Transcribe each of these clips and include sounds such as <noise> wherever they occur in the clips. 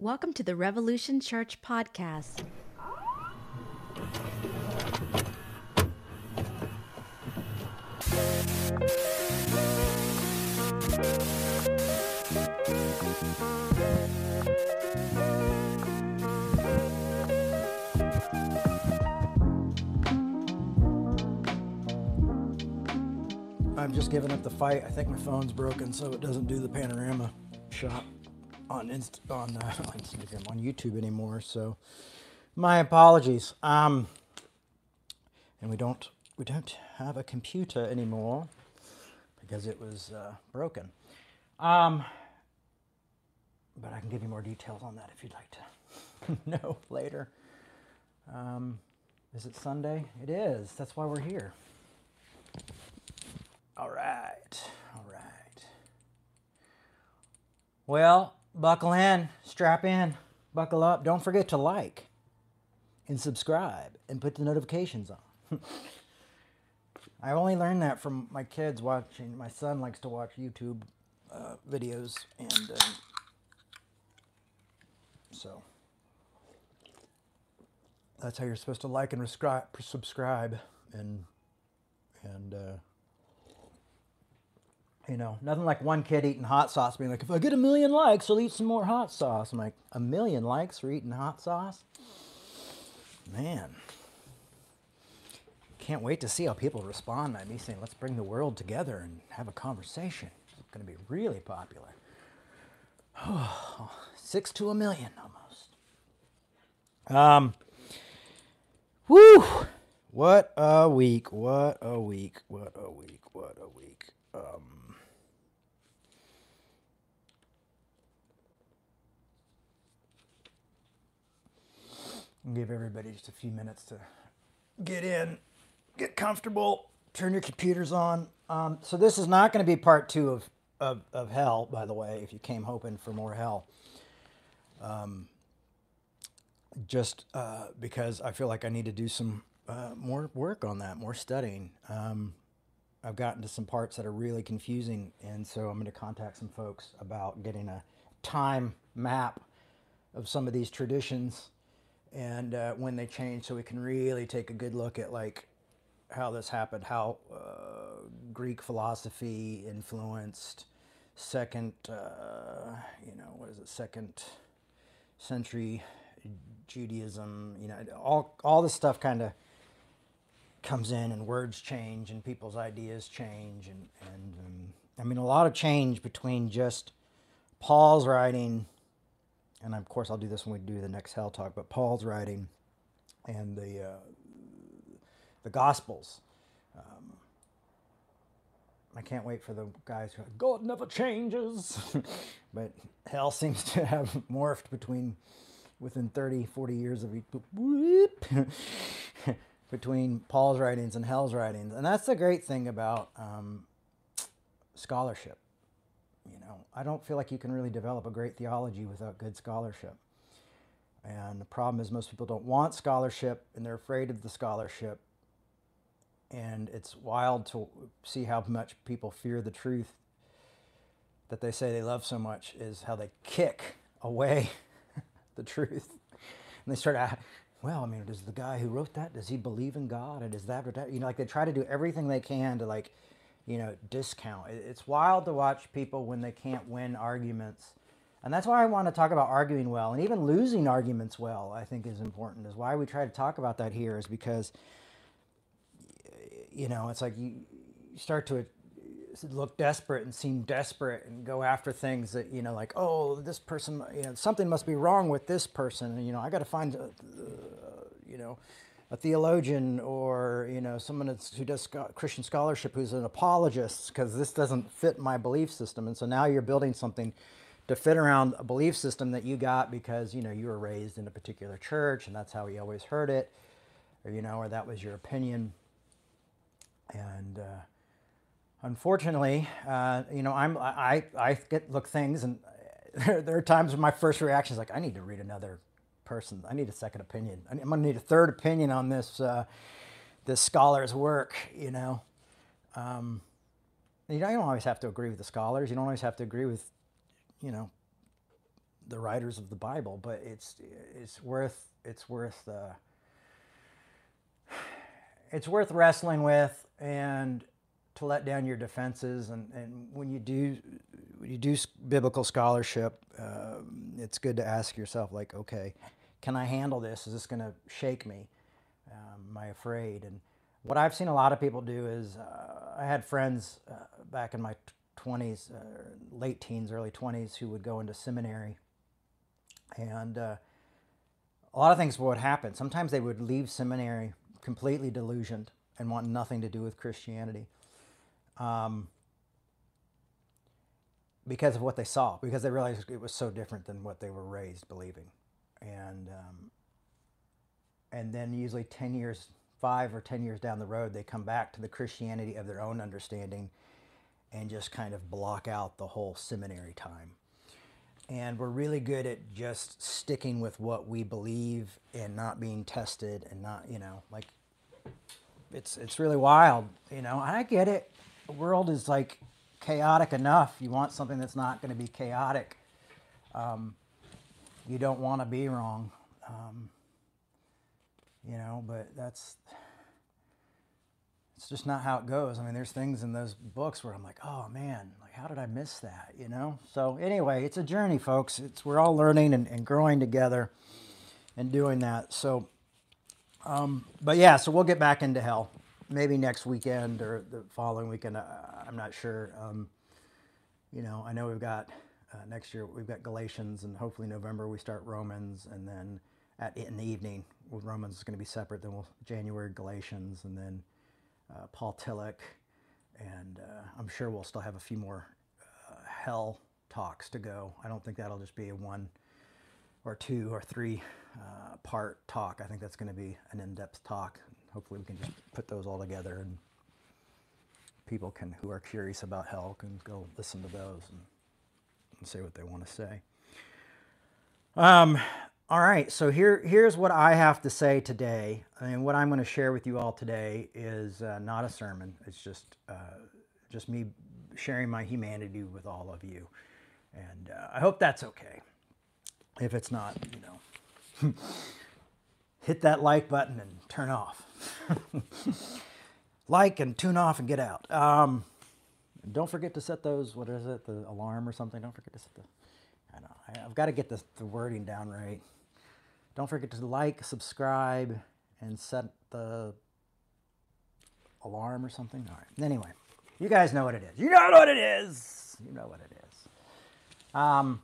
Welcome to the Revolution Church podcast. I'm just giving up the fight. I think my phone's broken, so it doesn't do the panorama shot on Inst- on, uh, <laughs> on Instagram on YouTube anymore. So my apologies. Um, and we don't we don't have a computer anymore because it was uh, broken. Um, but I can give you more details on that if you'd like to <laughs> know later. Um, is it Sunday? It is. That's why we're here. All right. All right. Well, buckle in, strap in, buckle up. Don't forget to like and subscribe and put the notifications on. <laughs> I only learned that from my kids watching. My son likes to watch YouTube uh, videos, and um, so that's how you're supposed to like and subscribe and and. Uh, you know, nothing like one kid eating hot sauce being like, if I get a million likes, I'll eat some more hot sauce. I'm like, a million likes for eating hot sauce? Man. Can't wait to see how people respond to me saying, let's bring the world together and have a conversation. It's going to be really popular. <sighs> Six to a million almost. Um, whew. What a week. What a week. What a week. What a week. Um, give everybody just a few minutes to get in, get comfortable, turn your computers on. Um, so this is not going to be part two of, of, of hell, by the way, if you came hoping for more hell. Um, just uh, because I feel like I need to do some uh, more work on that, more studying. Um, I've gotten to some parts that are really confusing, and so I'm going to contact some folks about getting a time map of some of these traditions and uh, when they change, so we can really take a good look at like how this happened, how uh, Greek philosophy influenced second, uh, you know, what is it, second century Judaism. You know, all all this stuff kind of comes in, and words change, and people's ideas change, and and um, I mean a lot of change between just Paul's writing and of course I'll do this when we do the next hell talk, but Paul's writing and the uh, the Gospels. Um, I can't wait for the guys who are like, God never changes, <laughs> but hell seems to have morphed between within 30, 40 years of each <laughs> between Paul's writings and hell's writings, and that's the great thing about um, scholarship know, I don't feel like you can really develop a great theology without good scholarship. And the problem is most people don't want scholarship and they're afraid of the scholarship. And it's wild to see how much people fear the truth that they say they love so much is how they kick away <laughs> the truth. And they start out, well, I mean, does the guy who wrote that, does he believe in God? And is that, that, you know, like they try to do everything they can to like you know, discount. It's wild to watch people when they can't win arguments. And that's why I want to talk about arguing well and even losing arguments well, I think is important. Is why we try to talk about that here is because, you know, it's like you start to look desperate and seem desperate and go after things that, you know, like, oh, this person, you know, something must be wrong with this person. And, you know, I got to find, uh, you know, a theologian or you know someone who does Christian scholarship who's an apologist because this doesn't fit my belief system, and so now you're building something to fit around a belief system that you got because you know you were raised in a particular church and that's how you always heard it, or you know, or that was your opinion, and. Uh, unfortunately, uh, you know, I'm I I get look things, and <laughs> there, there are times when my first reaction is like, I need to read another person. I need a second opinion. I'm going to need a third opinion on this uh, this scholar's work. You know, um, you don't always have to agree with the scholars. You don't always have to agree with, you know, the writers of the Bible, but it's it's worth it's worth uh, it's worth wrestling with and to let down your defenses and, and when you do when you do biblical scholarship uh, it's good to ask yourself like okay can i handle this? Is this going to shake me? Um, am i afraid? And what i've seen a lot of people do is uh, i had friends uh, back in my 20s uh, late teens early 20s who would go into seminary. And uh, a lot of things would happen. Sometimes they would leave seminary completely delusioned and want nothing to do with christianity um, because of what they saw, because they realized it was so different than what they were raised believing, and um, and then usually ten years, five or ten years down the road, they come back to the Christianity of their own understanding, and just kind of block out the whole seminary time. And we're really good at just sticking with what we believe and not being tested and not, you know, like it's it's really wild, you know. I get it the world is like chaotic enough. You want something that's not going to be chaotic. Um, you don't want to be wrong. Um, you know, but that's it's just not how it goes. I mean, there's things in those books where I'm like, oh man, like how did I miss that? You know. So anyway, it's a journey, folks. It's we're all learning and, and growing together, and doing that. So, um, but yeah, so we'll get back into hell maybe next weekend or the following weekend. Uh, I'm not sure. Um, you know, I know we've got uh, next year we've got Galatians, and hopefully November we start Romans, and then at in the evening Romans is going to be separate. Then we'll January Galatians, and then uh, Paul Tillich, and uh, I'm sure we'll still have a few more uh, hell talks to go. I don't think that'll just be a one or two or three uh, part talk. I think that's going to be an in-depth talk hopefully we can just put those all together and people can who are curious about hell can go listen to those and, and say what they want to say. Um, all right, so here here's what I have to say today, and what I'm going to share with you all today is uh, not a sermon. It's just uh, just me sharing my humanity with all of you, and uh, I hope that's okay. If it's not, you know, <laughs> hit that like button and turn off. <laughs> like and tune off and get out. Um, don't forget to set those, what is it, the alarm or something. Don't forget to set the, I know, I, have got to get the, the wording down right. Don't forget to like, subscribe, and set the alarm or something. All right. Anyway, you guys know what it is. You know what it is. You know what it is. Um,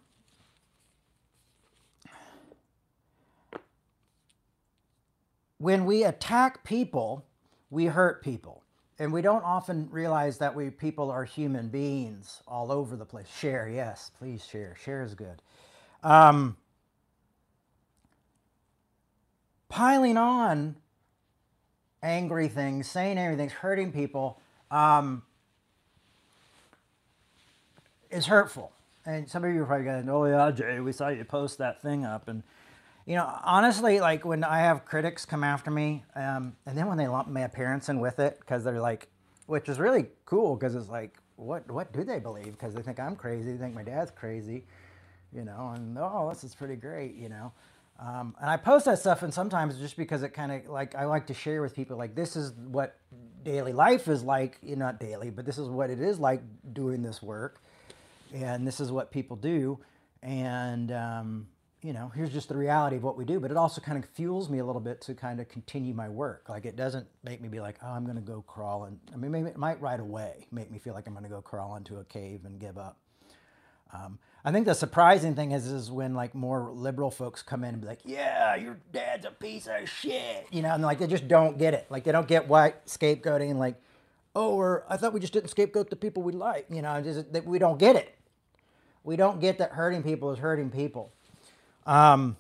when we attack people, we hurt people. And we don't often realize that we people are human beings all over the place. Share, yes, please share. Share is good. Um, piling on angry things, saying angry things, hurting people um, is hurtful. And some of you are probably going, "Oh yeah, Jay, we saw you post that thing up," and you know, honestly, like when I have critics come after me, um, and then when they lump my appearance in with it, because they're like, which is really cool, because it's like, what what do they believe? Because they think I'm crazy, they think my dad's crazy, you know, and oh, this is pretty great, you know. Um, and I post that stuff, and sometimes just because it kind of like I like to share with people, like this is what daily life is like, you know, not daily, but this is what it is like doing this work, and this is what people do, and um, you know, here's just the reality of what we do, but it also kind of fuels me a little bit to kind of continue my work. Like it doesn't make me be like, oh, I'm going to go crawl. And I mean, maybe it might right away make me feel like I'm going to go crawl into a cave and give up. Um, I think the surprising thing is, is when like more liberal folks come in and be like, yeah, your dad's a piece of shit, you know, and like they just don't get it. Like they don't get why scapegoating like, oh, or I thought we just didn't scapegoat the people we like, you know, just that we don't get it. We don't get that hurting people is hurting people. Um,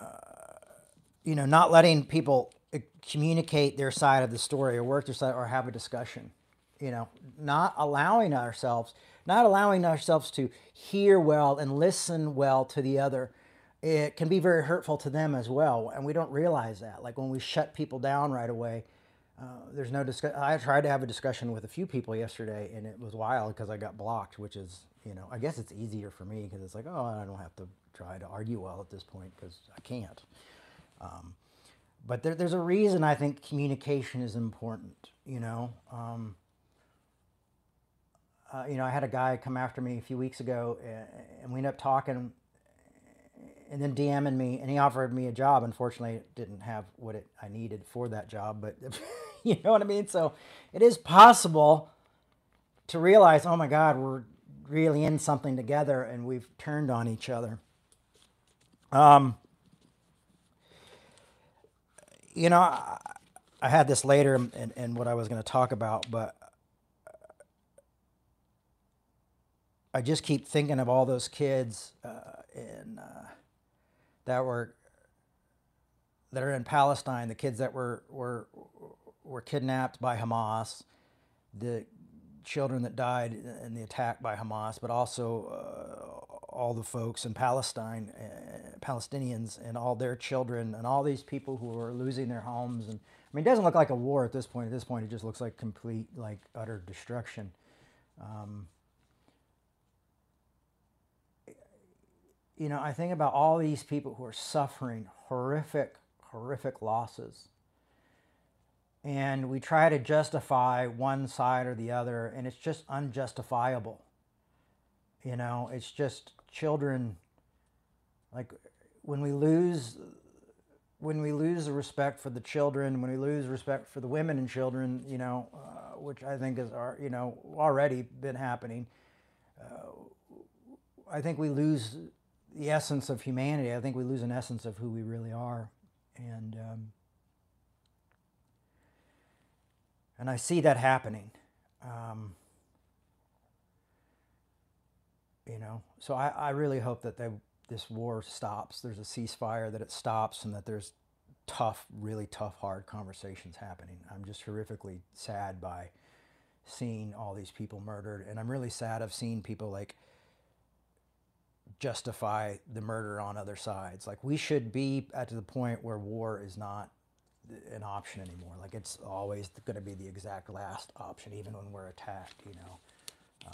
uh, you know, not letting people uh, communicate their side of the story or work their side or have a discussion. You know, not allowing ourselves, not allowing ourselves to hear well and listen well to the other. It can be very hurtful to them as well, and we don't realize that. Like when we shut people down right away, uh, there's no discussion. I tried to have a discussion with a few people yesterday, and it was wild because I got blocked. Which is, you know, I guess it's easier for me because it's like, oh, I don't have to try to argue well at this point because I can't. Um, but there, there's a reason I think communication is important. You know, um, uh, you know, I had a guy come after me a few weeks ago, and we ended up talking, and then DMing me, and he offered me a job. Unfortunately, it didn't have what it, I needed for that job, but <laughs> you know what I mean. So, it is possible to realize, oh my God, we're really in something together, and we've turned on each other. Um, you know, I, I had this later in, in what I was going to talk about, but I just keep thinking of all those kids uh, in uh, that were that are in Palestine, the kids that were were were kidnapped by Hamas, the children that died in the attack by Hamas, but also uh, all the folks in Palestine, uh, Palestinians, and all their children, and all these people who are losing their homes. And I mean, it doesn't look like a war at this point. At this point, it just looks like complete, like utter destruction. Um, you know, I think about all these people who are suffering horrific, horrific losses. And we try to justify one side or the other, and it's just unjustifiable. You know, it's just children, like when we lose when we lose the respect for the children, when we lose respect for the women and children, you know, uh, which I think is, are, you know, already been happening, uh, I think we lose the essence of humanity. I think we lose an essence of who we really are, and um, and I see that happening. Um, you know, so I, I really hope that they, this war stops. There's a ceasefire, that it stops, and that there's tough, really tough, hard conversations happening. I'm just horrifically sad by seeing all these people murdered, and I'm really sad of seeing people like justify the murder on other sides. Like we should be at the point where war is not an option anymore. Like it's always going to be the exact last option, even when we're attacked. You know,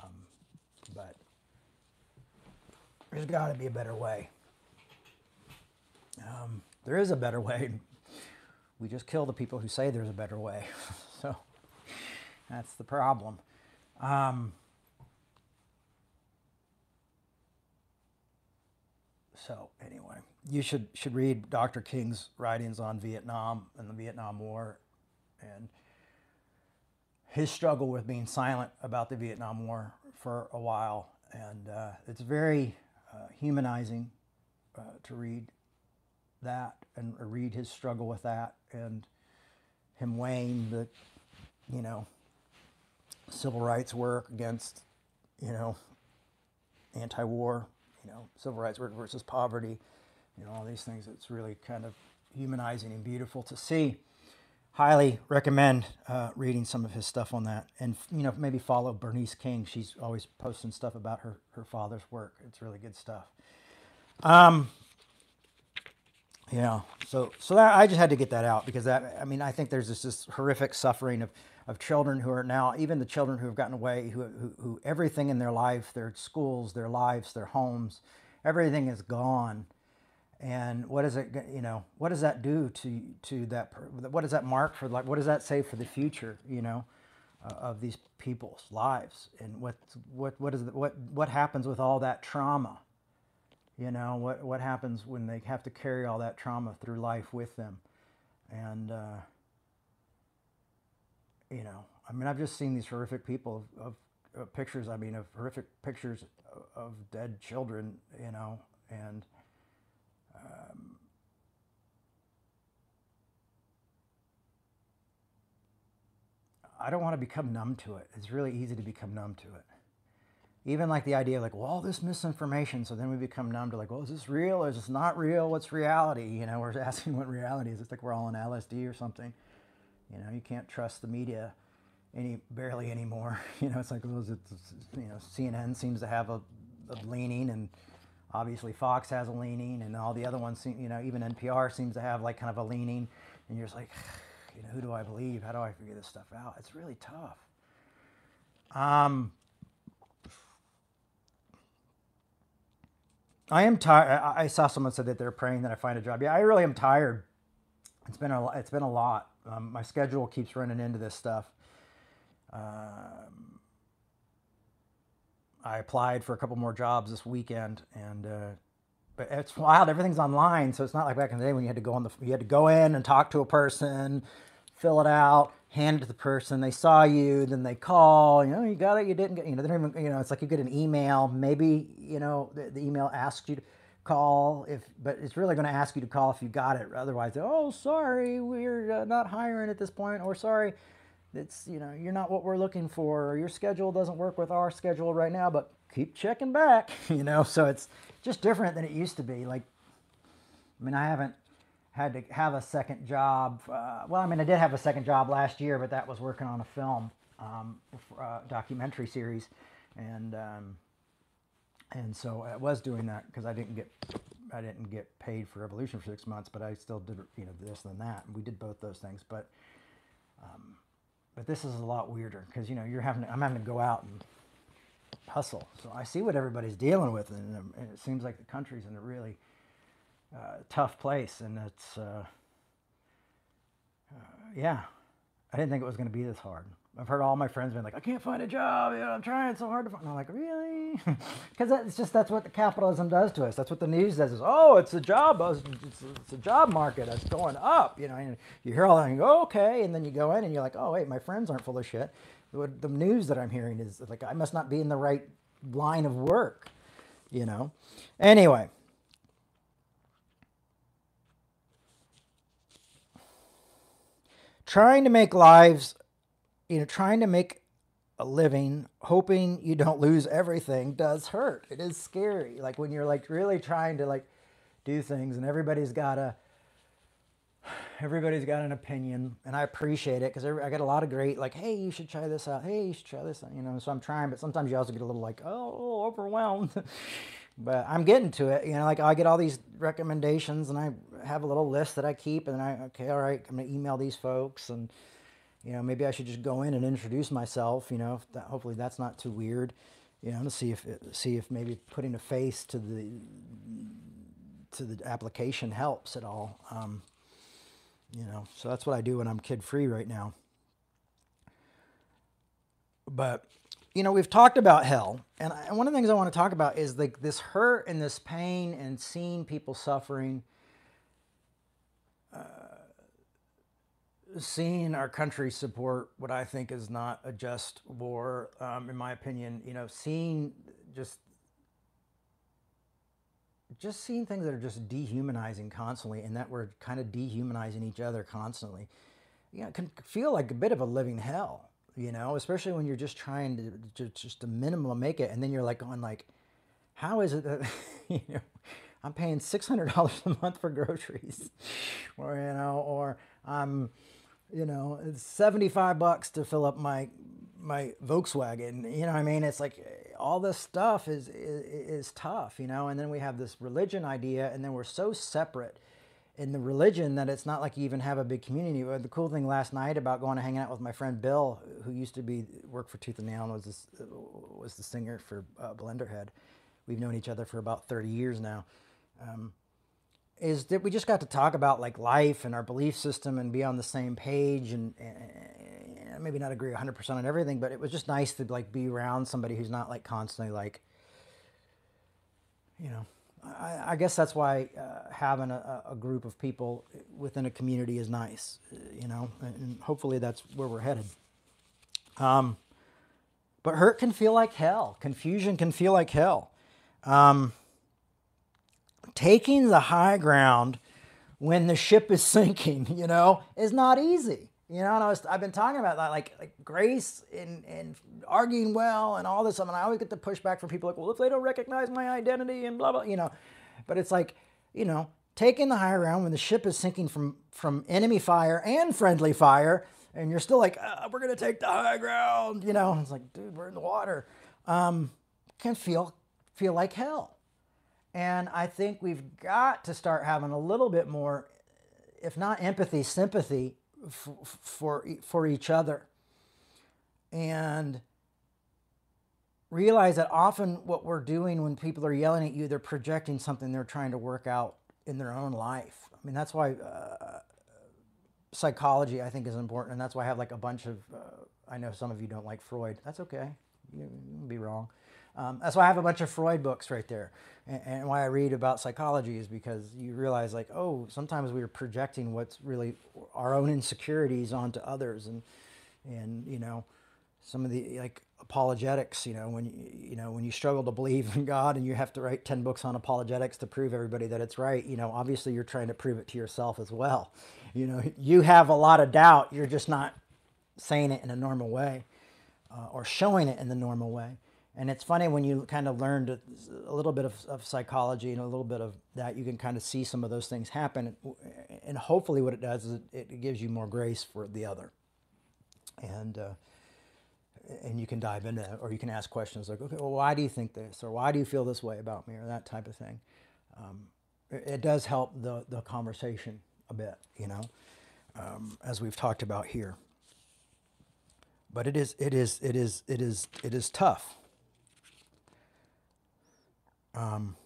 um, but there's got to be a better way. Um, there is a better way. We just kill the people who say there's a better way. <laughs> so that's the problem. Um, So anyway, you should should read Dr. King's writings on Vietnam and the Vietnam War, and his struggle with being silent about the Vietnam War for a while, and uh, it's very uh, humanizing uh, to read that and read his struggle with that and him weighing the, you know, civil rights work against, you know, anti-war you know, civil rights work versus poverty, you know, all these things. It's really kind of humanizing and beautiful to see. Highly recommend uh, reading some of his stuff on that, and you know, maybe follow Bernice King. She's always posting stuff about her her father's work. It's really good stuff. Um, yeah. So so that I just had to get that out because that I mean I think there's this, this horrific suffering of of children who are now, even the children who have gotten away, who, who, who everything in their life, their schools, their lives, their homes, everything is gone. And what does it, you know, what does that do to, to that, what does that mark for, like, what does that say for the future, you know, uh, of these people's lives? And what, what, what is, the, what, what happens with all that trauma? You know, what, what happens when they have to carry all that trauma through life with them? And, uh, you know, I mean, I've just seen these horrific people of, of, of pictures. I mean, of horrific pictures of, of dead children, you know, and I don't want to become numb to it. It's really easy to become numb to it. Even like the idea, of like, well, all this misinformation. So then we become numb to like, well, is this real or is this not real? What's reality? You know, <laughs> we're asking what reality is. It's like we're all on LSD or something. You know, you can't trust the media any barely anymore. <laughs> You know, it's like those. It's, you know, CNN seems to have a, a, leaning, and obviously Fox has a leaning, and all the other ones seem. You know, even NPR seems to have like kind of a leaning, and you're just like, <sighs> You know, who do I believe? How do I figure this stuff out? It's really tough. Um, I am tired. I saw someone said that they're praying that I find a job. Yeah, I really am tired. It's been a it's been a lot. Um, my schedule keeps running into this stuff. Um, I applied for a couple more jobs this weekend, and uh, but it's wild. Everything's online, so it's not like back in the day when you had to go on the you had to go in and talk to a person, fill it out, hand it to the person. They saw you, then they call. You know, you got it, you didn't get. You know, they don't even. You know, it's like you get an email. Maybe you know the, the email asks you to call if, but it's really going to ask you to call if you got it. Otherwise, oh, sorry, we're uh, not hiring at this point, or sorry, it's you know you're not what we're looking for, or your schedule doesn't work with our schedule right now. But keep checking back. <laughs> You know, so it's just different than it used to be. Like, I mean, I haven't had to have a second job. Uh, well, I mean, I did have a second job last year, but that was working on a film, um, uh, documentary series, and um, and so I was doing that because I didn't get I didn't get paid for Revolution for six months, but I still did you know this and that, and we did both those things. But um, but this is a lot weirder because you know you're having to, I'm having to go out and hustle. So I see what everybody's dealing with, and, and it seems like the country's in a really uh, tough place, and it's uh, uh, yeah. I didn't think it was going to be this hard. I've heard all my friends been like, I can't find a job. You know, I'm trying so hard to find. And I'm like, really? <laughs> Because it's just that's what the capitalism does to us. That's what the news says is, oh, it's a job, it's, it's a job market. It's going up. You know, and you hear all that and you go, okay, and then you go in and you're like, oh wait, my friends aren't full of shit. What the news that I'm hearing is like I must not be in the right line of work. You know. Anyway. Trying to make lives you know, trying to make a living, hoping you don't lose everything does hurt. It is scary. Like when you're like really trying to like do things and everybody's got a everybody's got an opinion and I appreciate it because I get a lot of great like, hey, you should try this out. Hey, you should try this out. You know, so I'm trying, but sometimes you also get a little like, oh, overwhelmed. <laughs> but I'm getting to it. You know, like I get all these recommendations and I have a little list that I keep and I okay, all right, I'm gonna email these folks and you know, maybe I should just go in and introduce myself. You know, that, hopefully that's not too weird. You know, to see if see if maybe putting a face to the to the application helps at all. Um, you know, so that's what I do when I'm kid free right now. But you know, we've talked about hell, and, I, one of the things I want to talk about is like this hurt and this pain and seeing people suffering. Uh, seeing our country support what I think is not a just war, um, in my opinion, you know, seeing just just seeing things that are just dehumanizing constantly, and that we're kind of dehumanizing each other constantly, you know, can feel like a bit of a living hell, you know, especially when you're just trying to, to just a minimum make it, and then you're like going like, how is it that <laughs> you know I'm paying six hundred dollars a month for groceries, <laughs> or you know, or I'm you know, it's 75 bucks to fill up my my Volkswagen. You know I mean? It's like all this stuff is, is, is tough, you know. And then we have this religion idea, and then we're so separate in the religion that it's not like you even have a big community. But the cool thing last night about going to hang out with my friend Bill, who used to be work for Tooth and Nail and was this, was the singer for uh, Blenderhead. We've known each other for about 30 years now. Um, is that we just got to talk about like life and our belief system and be on the same page and, and maybe not agree 100% on everything but it was just nice to like be around somebody who's not like constantly like you know I, I guess that's why uh, having a, a, group of people within a community is nice, you know, and hopefully that's where we're headed. Um, but hurt can feel like hell. Confusion can feel like hell. Um, taking the high ground when the ship is <laughs> sinking, you know, is not easy. You know, and I was, I've been talking about that, like, like grace and, and arguing well and all this. I mean, I always get the pushback from people like, well, if they don't recognize my identity and blah, blah, you know. But it's like, you know, taking the high ground when the ship is sinking from, from enemy fire and friendly fire, and you're still like, uh, we're to take the high ground, you know. It's like, dude, we're in the water. Um, can feel, feel like hell. And I think we've got to start having a little bit more, if not empathy, sympathy for for each other. And realize that often what we're doing when people are yelling at you they're projecting something they're trying to work out in their own life. I mean that's why uh, psychology i think is important and that's why i have like a bunch of uh, i know some of you don't like freud. That's okay. You, you can be wrong um, that's why I have a bunch of Freud books right there. And, and, why I read about psychology is because you realize, like, oh, sometimes we are projecting what's really our own insecurities onto others. And, and you know, some of the, like, apologetics, you know, when you, you know, when you struggle to believe in God and you have to write 10 books on apologetics to prove everybody that it's right, you know, obviously you're trying to prove it to yourself as well. You know, you have a lot of doubt. You're just not saying it in a normal way uh, or showing it in the normal way. And it's funny when you kind of learned a little bit of, of, psychology and a little bit of that, you can kind of see some of those things happen. And hopefully, what it does is it, it gives you more grace for the other. And, uh, and you can dive into it, or you can ask questions like, okay, well, why do you think this? Or why do you feel this way about me? Or that type of thing. Um, it, it, does help the, the conversation a bit, you know, um, as we've talked about here. But it is, it is, it is, it is, it is tough um,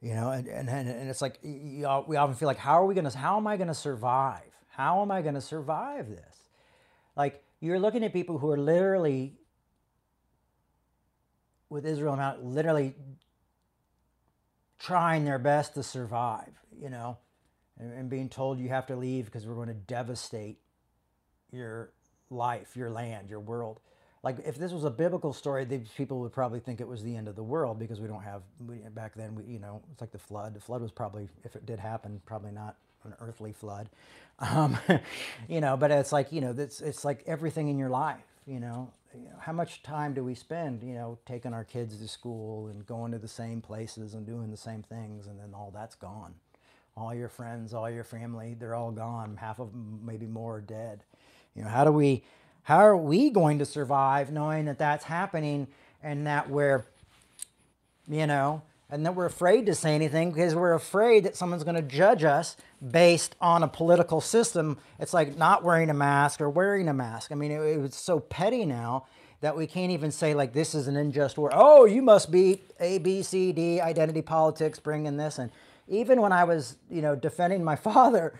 you know, and, and, and it's like you know, we often feel like, how are we going to, how am I going to survive? How am I going to survive this? Like you're looking at people who are literally, with Israel now, literally trying their best to survive, you know, and, and being told you have to leave because we're going to devastate your life, your land, your world like if this was a biblical story, these people would probably think it was the end of the world because we don't have we, back then. We, you know, it's like the flood. The flood was probably, if it did happen, probably not an earthly flood. <laughs> Um, you know, but it's like you know, it's it's like everything in your life. You know, you know, how much time do we spend? You know, taking our kids to school and going to the same places and doing the same things, and then all that's gone. All your friends, all your family, they're all gone. Half of them, maybe more, are dead. You know, how do we how are we going to survive knowing that that's happening and that we're, you know, and that we're afraid to say anything because we're afraid that someone's going to judge us based on a political system. It's like not wearing a mask or wearing a mask. I mean, it, it's so petty now that we can't even say like this is an unjust war. Oh, you must be A, B, C, D, identity politics, bringing this and even when I was, you know, defending my <laughs> father,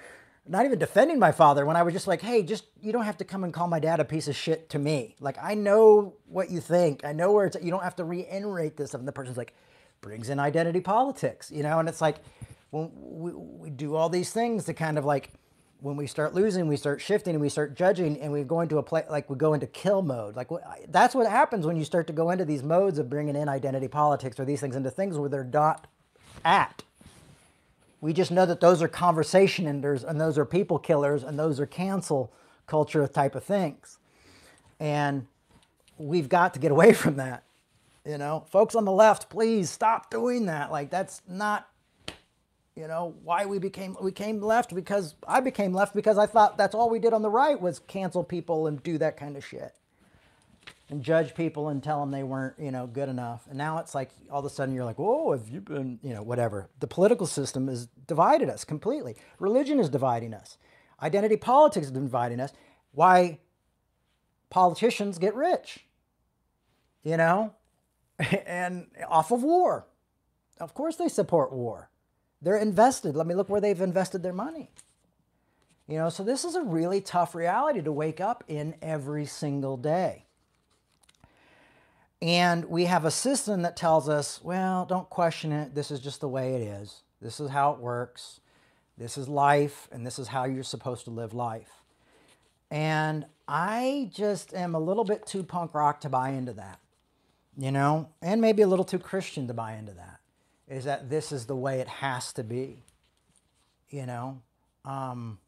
not even defending my father when I was just like, hey, just you don't have to come and call my dad a piece of shit to me. Like I know what you think. I know where it's at. you don't have to reiterate this And the person's like, brings in identity politics, you know, and it's like when we, we do all these things to kind of like when we start losing, we start shifting and we start judging and we go into a play like we go into kill mode. Like that's what happens when you start to go into these modes of bringing in identity politics or these things into things where they're not at. We just know that those are conversation enders and those are people killers and those are cancel culture type of things. And we've got to get away <laughs> from that. You know, folks on the left, please stop doing that. Like that's not you know why we became we came left because I became left because I thought that's all we did on the right was cancel people and do that kind of shit and judge people and tell them they weren't, you know, good enough. And now it's like all of a sudden you're like, whoa, have you been, you know, whatever. The political system has divided us completely. Religion is dividing us. Identity politics is dividing us. Why politicians get rich, you know, <laughs> and off of war. Of course they support war. They're invested. Let me look where they've invested their money. You know, so this is a really tough reality to wake up in every single day. And we have a system that tells us, well, don't question it. This is just the way it is. This is how it works. This is life, and this is how you're supposed to live life. And I just am a little bit too punk rock to buy into that, you know, and maybe a little too Christian to buy into that. Is that this is the way it has to be, you know? Um,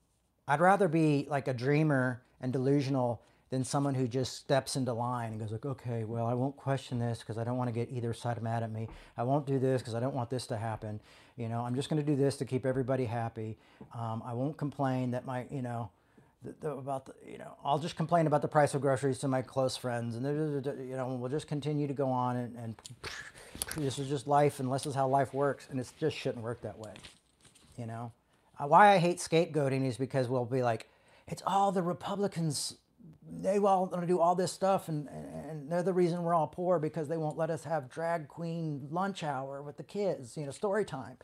I'd rather be like a dreamer and delusional than someone who just steps into line and goes like, okay, well, I won't question this because I don't want to get either side mad at me. I won't do this because I don't want this to happen. You know, I'm just going to do this to keep everybody happy. Um, I won't complain that my, you know, the, the, about the, you know, I'll just complain about the price of groceries to my close friends, and you know, we'll just continue to go on, and, and this is just life, and this is how life works, and it just shouldn't work that way, you know. Uh, why I hate scapegoating is because we'll be like, it's all the Republicans. They all want to do all this stuff, and, and they're the reason we're all poor because they won't let us have drag queen lunch hour with the kids, you know, story time.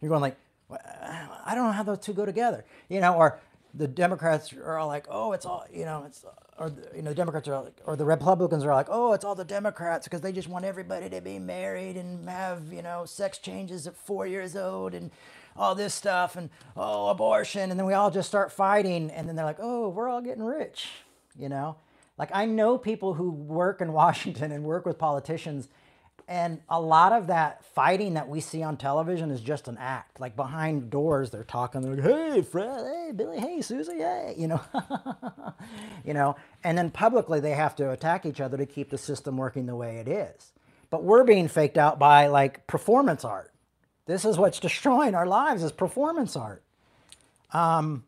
You're going like, I don't know how those two go together, you know, or the Democrats are all like, oh, it's all, you know, it's, or, you know, the Democrats are like, or the Republicans are like, oh, it's all the Democrats because they just want everybody to be married and have, you know, sex changes at four years old and all this stuff and, oh, abortion. And then we all just start fighting. And then they're like, oh, we're all getting rich, you know? Like, I know people who work in <laughs> Washington and work with politicians and a lot of that fighting that we see on television is just an act. Like behind doors, they're talking. They're like, "Hey, Fred. Hey, Billy. Hey, Susie. Hey," <laughs> you know, you know. And then publicly, they have to attack each other to keep the system working the way it is. But we're being faked out by like performance art. This is what's destroying our lives is performance art. Um,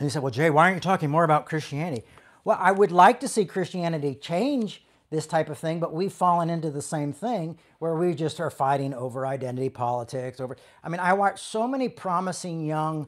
and he said, "Well, Jay, why aren't you talking more about Christianity?" Well, I would like to see Christianity change this type of thing, but we've fallen into the same thing where we just are fighting over identity politics. Over, I mean, I watch so many promising young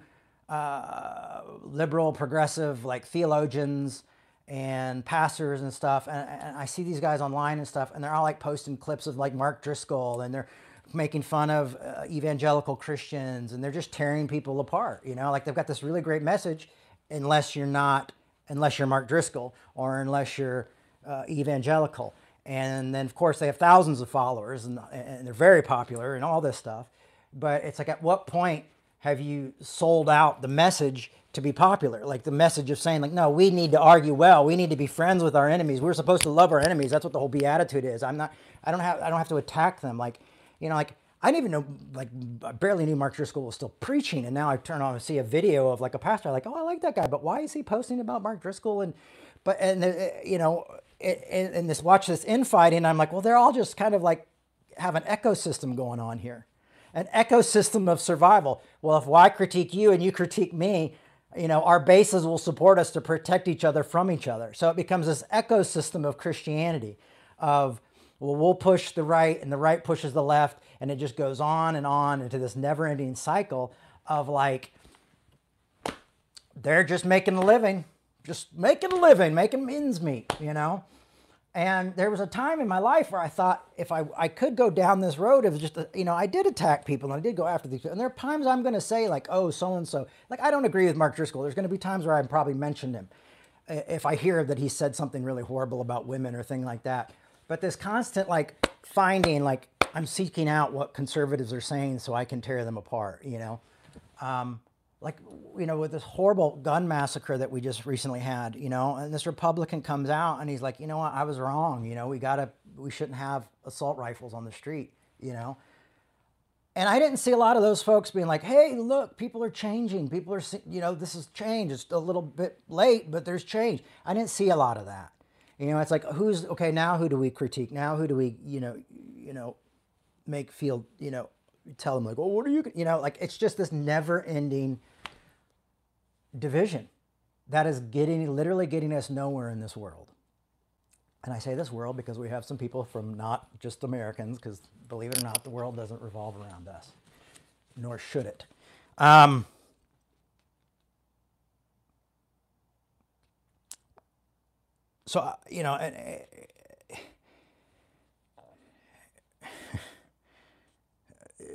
uh, liberal, progressive, like theologians and pastors and stuff, and, and I see these guys online and stuff, and they're all like posting clips of like Mark Driscoll, and they're making fun of uh, evangelical Christians, and they're just tearing people apart. You know, like they've got this really great message, unless you're not, unless you're Mark Driscoll, or unless you're uh, evangelical. And then, of course, they have thousands of followers and, and they're very popular and all this stuff. But it's like, at what point have you sold out the message to be popular? Like the message of saying, like, no, we need to argue well. We need to be friends with our enemies. We're supposed to love our enemies. That's what the whole beatitude is. I'm not. I don't have. I don't have to attack them. Like, you know, like I didn't even know. Like, I barely knew Mark Driscoll was still preaching, and now I turn on and see a video of like a pastor. Like, oh, I like that guy, but why is he posting about Mark Driscoll? And but and uh, you know, in this watch this infighting, I'm like, well, they're all just kind of like have an ecosystem going on here, an ecosystem of survival. Well, if I critique you and you critique me, you know, our bases will support us to protect each other from each other. So it becomes this ecosystem of Christianity, of well, we'll push the right and the right pushes the left, and it just goes on and on into this never-ending cycle of like they're just making a living, just making a living, making ends meet, you know. And there was a time in my life where I thought if I, I could go down this road, it was just, you know, I did attack people and I did go after these. People. And there are times I'm going to say, like, oh, so and so. Like, I don't agree with Mark Driscoll. There's going to be times where I probably mentioned him eh, if I hear that he said something really horrible about women or thing like that. But this constant, like, finding, like, I'm seeking out what conservatives are saying so I can tear them apart, you know? Um, like you know with this horrible gun massacre that we just recently had you know and this republican comes out and he's like you know what? I was wrong you know? We gotta we shouldn't have assault rifles on the street you know? And i didn't see a lot of those folks being like hey look people are changing. People are you know this is change it's a little bit late but there's change. I didn't see a lot of that you know it's like who's okay now who do we critique now who do we you know you know make feel you know tell them like oh what are you you know like it's just this never ending division that is getting literally getting us nowhere in this world. And I say this world because we have some people from not just Americans, because believe it or not, the world doesn't revolve around us, nor should it. Um, so uh, you know,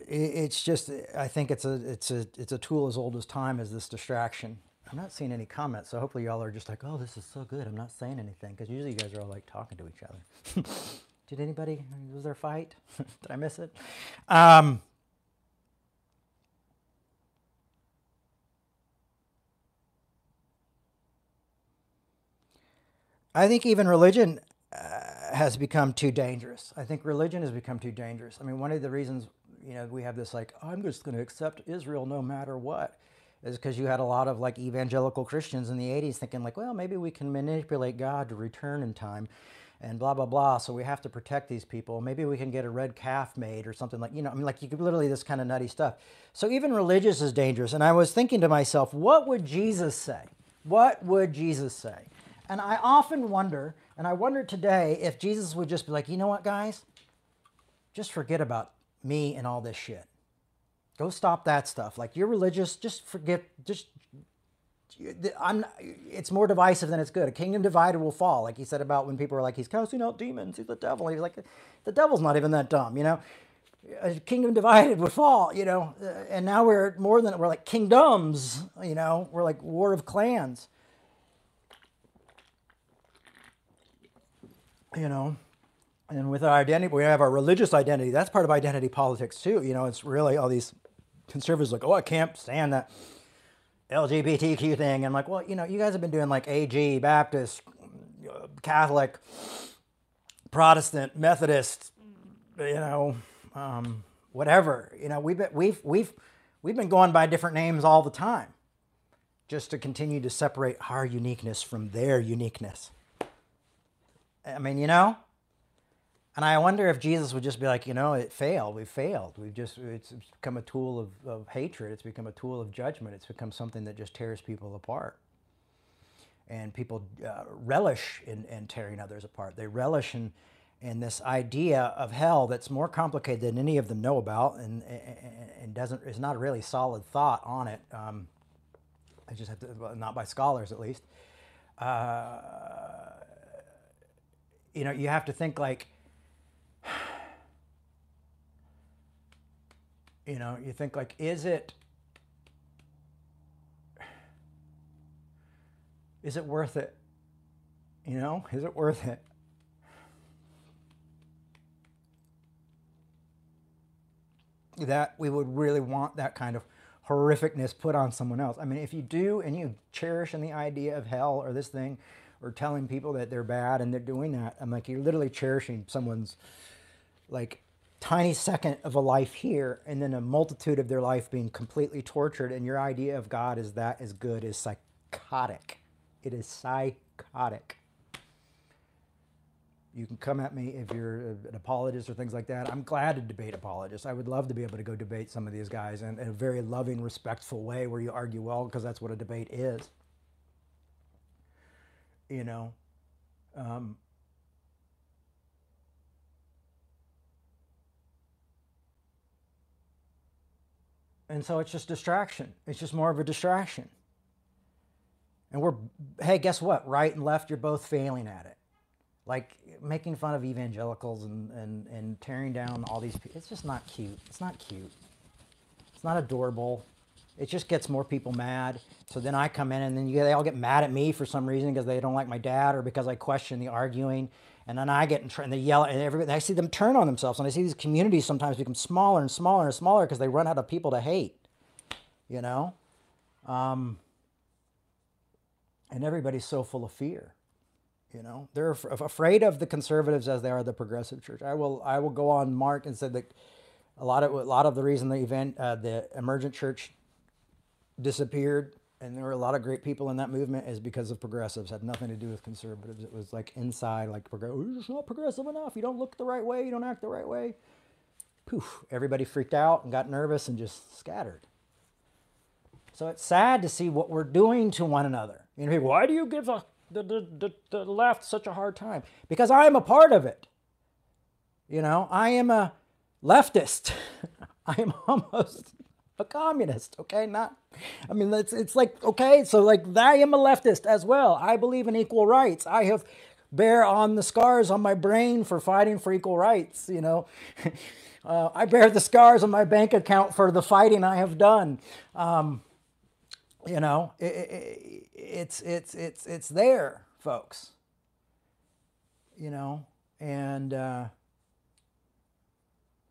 it's just I think it's a it's a it's a tool as old as time as this distraction I'm not seeing any comments, so hopefully y'all are just like, oh, this is so good. I'm not saying anything because usually you guys are all like talking to each other. <laughs> Did anybody, was there a fight? <laughs> Did I miss it? Um, I think even religion uh, has become too dangerous. I think religion has become too dangerous. I mean, one of the reasons, you know, we have this like, oh, I'm just going to accept Israel no matter what is because you had a lot of like evangelical Christians in the 80s thinking like, well, maybe we can manipulate God to return in time and blah, blah, blah. So we have to protect these people. Maybe we can get a red calf made or something like, you know, I mean, like you could literally this kind of nutty stuff. So even religious is dangerous. And I was thinking to myself, what would Jesus say? What would Jesus say? And I often wonder, and I wonder today if Jesus would just be like, you know what, guys? Just forget about me and all this shit. Go stop that stuff. Like you're religious, just forget. Just I'm. It's more divisive than it's good. A kingdom divided will fall. Like he said about when people were like, he's casting out demons. He's the devil. He's like, the devil's not even that dumb. You know, a kingdom divided would fall. You know, uh, and now we're more than we're like kingdoms. You know, we're like war of clans. You know, and with our identity, we have our religious identity. That's part of identity politics too. You know, it's really all these conservatives like, oh, I can't stand that LGBTQ thing. And I'm like, well, you know, you guys have been doing like AG, Baptist, Catholic, Protestant, Methodist, you know, um, whatever. You know, we've been, we've we've we've been going by different names all the time, just to continue to separate our uniqueness from their uniqueness. I mean, you know, and I wonder if Jesus would just be like, you know, it failed. We failed. We've just, it's become a tool of, of hatred. It's become a tool of judgment. It's become something that just tears people apart. And people uh, relish in, in tearing others apart. They relish in, in this idea of hell that's more complicated than any of them know about and, and doesn't, is not a really solid thought on it. Um, I just have to, not by scholars at least. Uh, you know, you have to think like, <sighs> you know, you think like, is it, is it worth it? You know, is it worth it? That we would really want that kind of horrificness put on someone else. I mean, if you do and you cherish in the idea of hell or this thing, or telling people that they're bad and they're doing that, I'm like, you're literally cherishing someone's like tiny second of a life here and then a multitude of their life being completely tortured. And your idea of god is that is good is psychotic. It is psychotic. You can come at me if you're an apologist or things like that. I'm glad to debate apologists. I would love to be able to go debate some of these guys in, in a very loving respectful way where you argue well because that's what a debate is you know um, And so it's just distraction. It's just more of a distraction. And we're, hey, guess what? Right and left, you're both failing at it. Like making fun of evangelicals and, and, and tearing down all these people. It's just not cute. It's not cute. It's not adorable. It just gets more people mad. So then I come in and then you, they all get mad at me for some reason because they don't like my dad or because I question the arguing. And then I get in, and they yell, and everybody, I see them turn on themselves. And I see these communities sometimes become smaller and smaller and smaller because they run out of people to hate, you know? Um, and everybody's so full of fear, you know? They're af- afraid of the conservatives as they are the progressive church. I will, I will go on Mark and say that a lot of, a lot of the reason the event, uh, the emergent church disappeared and there were a lot of great people in that movement is because of progressives. It had nothing to do with conservatives. It was like inside, like it's not progressive enough. You don't look the right way. You don't act the right way. Poof! Everybody freaked out and got nervous and just scattered. So it's sad to see what we're doing to one another. You know, why do you give the, the, the, the left such a hard time? Because I am a part of it. You know, I am a leftist. <laughs> I am almost a communist, okay? Not, I mean, it's, it's like, okay, so like I am a leftist as well. I believe in equal rights. I have bear on the scars on my brain for fighting for equal rights, you know. <laughs> uh, I bear the scars on my bank account for the fighting I have done. Um, you know, it, it, it's, it's, it's, it's there, folks. You know, and, uh,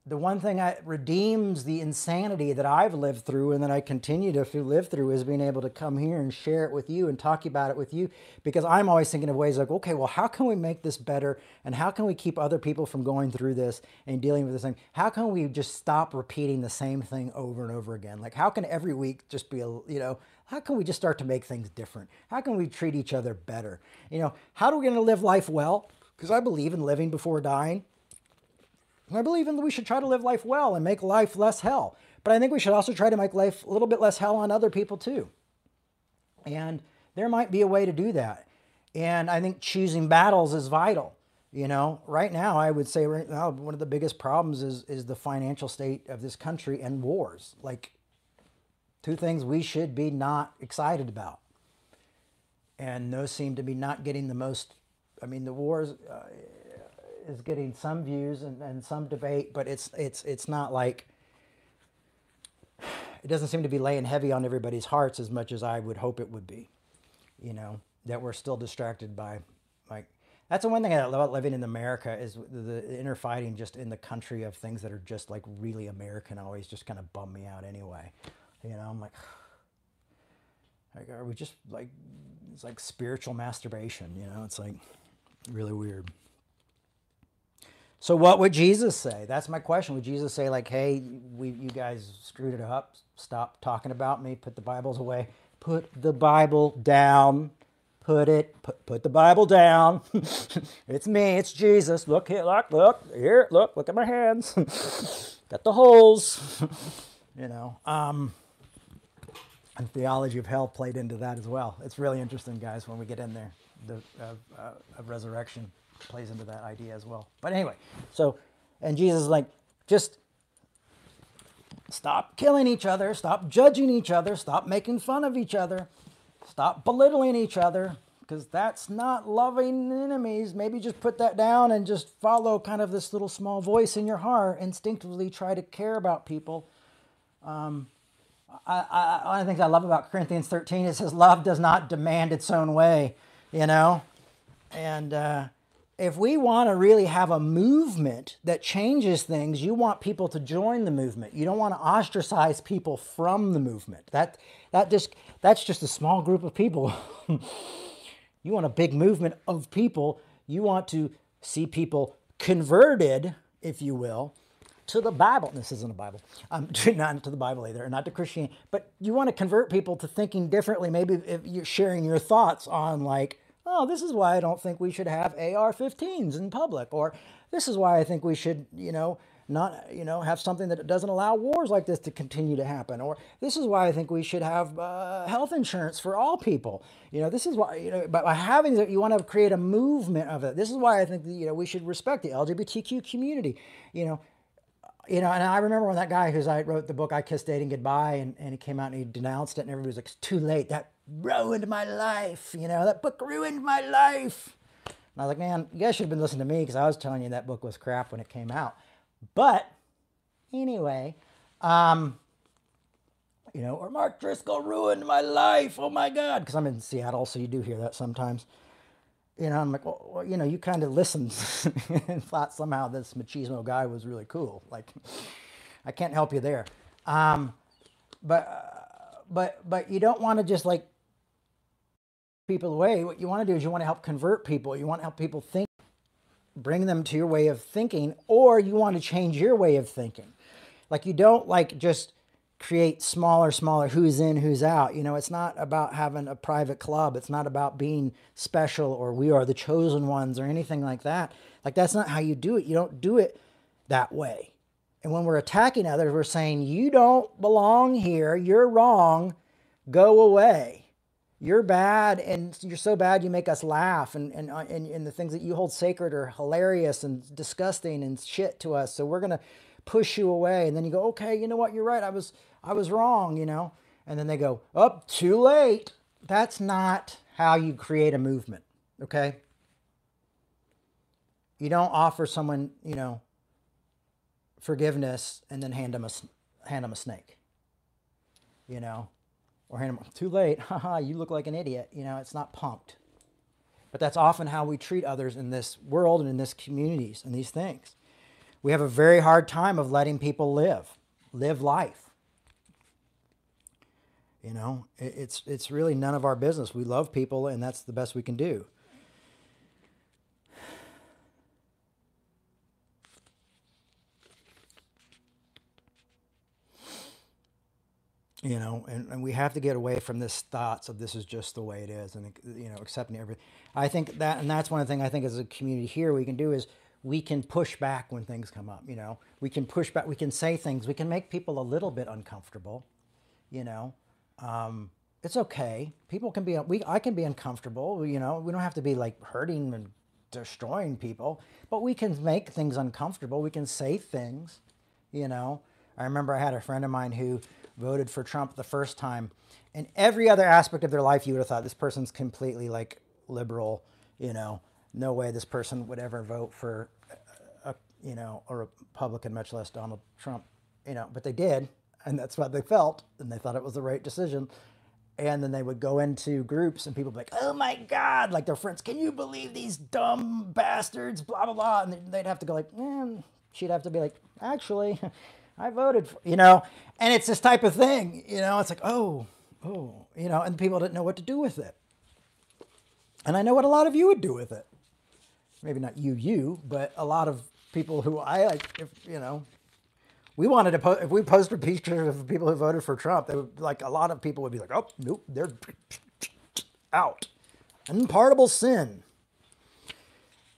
the one thing that redeems the insanity that I've lived through and that I continue to live through is being able to come here and share it with you and talk about it with you because I'm always thinking of ways like, okay, well, how can we make this better? And how can we keep other people from going through this and dealing with this thing? How can we just stop repeating the same thing over and over again? Like, how can every week just be a, you know, how can we just start to make things different? How can we treat each other better? You know, how are we going to live life well? Because I believe in living before dying. I believe in we should try to live life well and make life less hell. But I think we should also try to make life a little bit less hell on other people too. And there might be a way to do that. And I think choosing battles is vital. You know, right now, I would say right now one of the biggest problems is is the financial state of this country and wars. Like two things we should be not excited about, and those seem to be not getting the most. I mean, the wars uh, is getting some views and, and some debate, but it's it's it's not like it doesn't seem to be laying heavy on everybody's hearts as much as I would hope it would be. You know, that we're still distracted by like that's the one thing I love about living in America is the, inner fighting just in the country of things that are just like really American always just kind of bum me out anyway. You know, I'm like, <sighs> like are we just like it's like spiritual masturbation, you know? It's like really weird. So what would Jesus say? That's my question. Would Jesus say like, "Hey, we you guys screwed it up. Stop talking about me. Put the Bibles away. Put the Bible down. Put it put, put the Bible down. <laughs> it's me. It's Jesus. Look here. Look. Look here. Look. Look at my hands. <laughs> Got the holes. <laughs> you know. Um, and theology of hell played into that as well. It's really interesting, guys, when we get in there. The uh, uh, of resurrection plays into that idea as well. But anyway, so, and Jesus is like, just stop killing each other, stop judging each other, stop making fun of each other, stop belittling each other, because that's not loving enemies. Maybe just put that down and just follow kind of this little small voice in your heart, instinctively try to care about people. Um, I, I, one of the things I love about Corinthians 13 it says love does not demand its own way, you know, and uh, if we want to really have a movement that changes things, you want people to join the movement. You don't want to ostracize people from the movement. That that just that's just a small group of people. <laughs> you want a big movement of people. You want to see people converted, if you will, to the Bible. This isn't a Bible. Um, <laughs> not to the Bible either, not to Christianity. But you want to convert people to thinking differently. Maybe if you're sharing your thoughts on like oh, this is why I don't think we should have AR-15s in public, or this is why I think we should, you know, not, you know, have something that doesn't allow wars like this to continue to happen, or this is why I think we should have uh, health insurance for all people. You know, this is why, you know, by having that, you want to create a movement of it. This is why I think, that, you know, we should respect the LGBTQ community. You know, you know, and I remember when that guy who's I wrote the book I Kissed Dating Goodbye, and, and he came out and he denounced it, and everybody was like, "It's too late. That ruined my life. You know, that book ruined my life." And I was like, "Man, you guys should have been listening to me because I was telling you that book was crap when it came out." But anyway, um, you know, or Mark Driscoll ruined my life. Oh my God, because I'm in Seattle, so you do hear that sometimes you know, I'm like, well, well you know, you kind of listened <laughs> and thought somehow this machismo guy was really cool. Like, I can't help you there. Um, but, uh, but, but you don't want to just like people away. What you want to do is you want to help convert people. You want to help people think, bring them to your way of thinking, or you want to change your way of thinking. Like, you don't like just create smaller, smaller who's in, who's out. You know, it's not about having a private club. It's not about being special or we are the chosen ones or anything like that. Like, that's not how you do it. You don't do it that way. And when we're attacking others, we're saying, you don't belong here. You're wrong. Go away. You're bad, and you're so bad you make us laugh, and, and, uh, and, and the things that you hold sacred are hilarious and disgusting and shit to us. So we're going to push you away. And then you go, okay, you know what? You're right. I was, I was wrong, you know? And then they go, up, oh, too late. That's not how you create a movement, okay? You don't offer someone, you know, forgiveness and then hand them a, hand them a snake, you know? Or hand them, too late, haha, you look like an idiot. You know, it's not punked. But that's often how we treat others in this world and in this communities and these things. We have a very hard time of letting people live, live life. You know, it's, it's really none of our business. We love people, and that's the best we can do. you know and, and we have to get away from this thoughts of this is just the way it is and you know accepting everything i think that and that's one of the things i think as a community here we can do is we can push back when things come up, you know. We can push back, we can say things, we can make people a little bit uncomfortable, you know. Um, it's okay. People can be, we, I can be uncomfortable, you know. We don't have to be like hurting and destroying people, but we can make things uncomfortable. We can say things, you know. I remember I had a friend of mine who voted for Trump the first time. In every other aspect of their life, you would have thought this person's completely like liberal, you know, no way this person would ever vote for, you know, a Republican, much less Donald Trump, you know, but they did. And that's what they felt. And they thought it was the right decision. And then they would go into groups and people would be like, oh my God, like their friends, can you believe these dumb bastards, blah, blah, blah. And they'd have to go like, man, she'd have to be like, actually, <laughs> I voted for, you know, and it's this type of thing, you know, it's like, oh, oh, you know, and people didn't know what to do with it. And I know what a lot of you would do with it. Maybe not you, you, but a lot of people who I like, if, you know, we wanted to post, if we posted pictures of people who voted for Trump, they would, like a lot of people would be like, oh, nope, they're <sniffs> out. Unpardonable sin.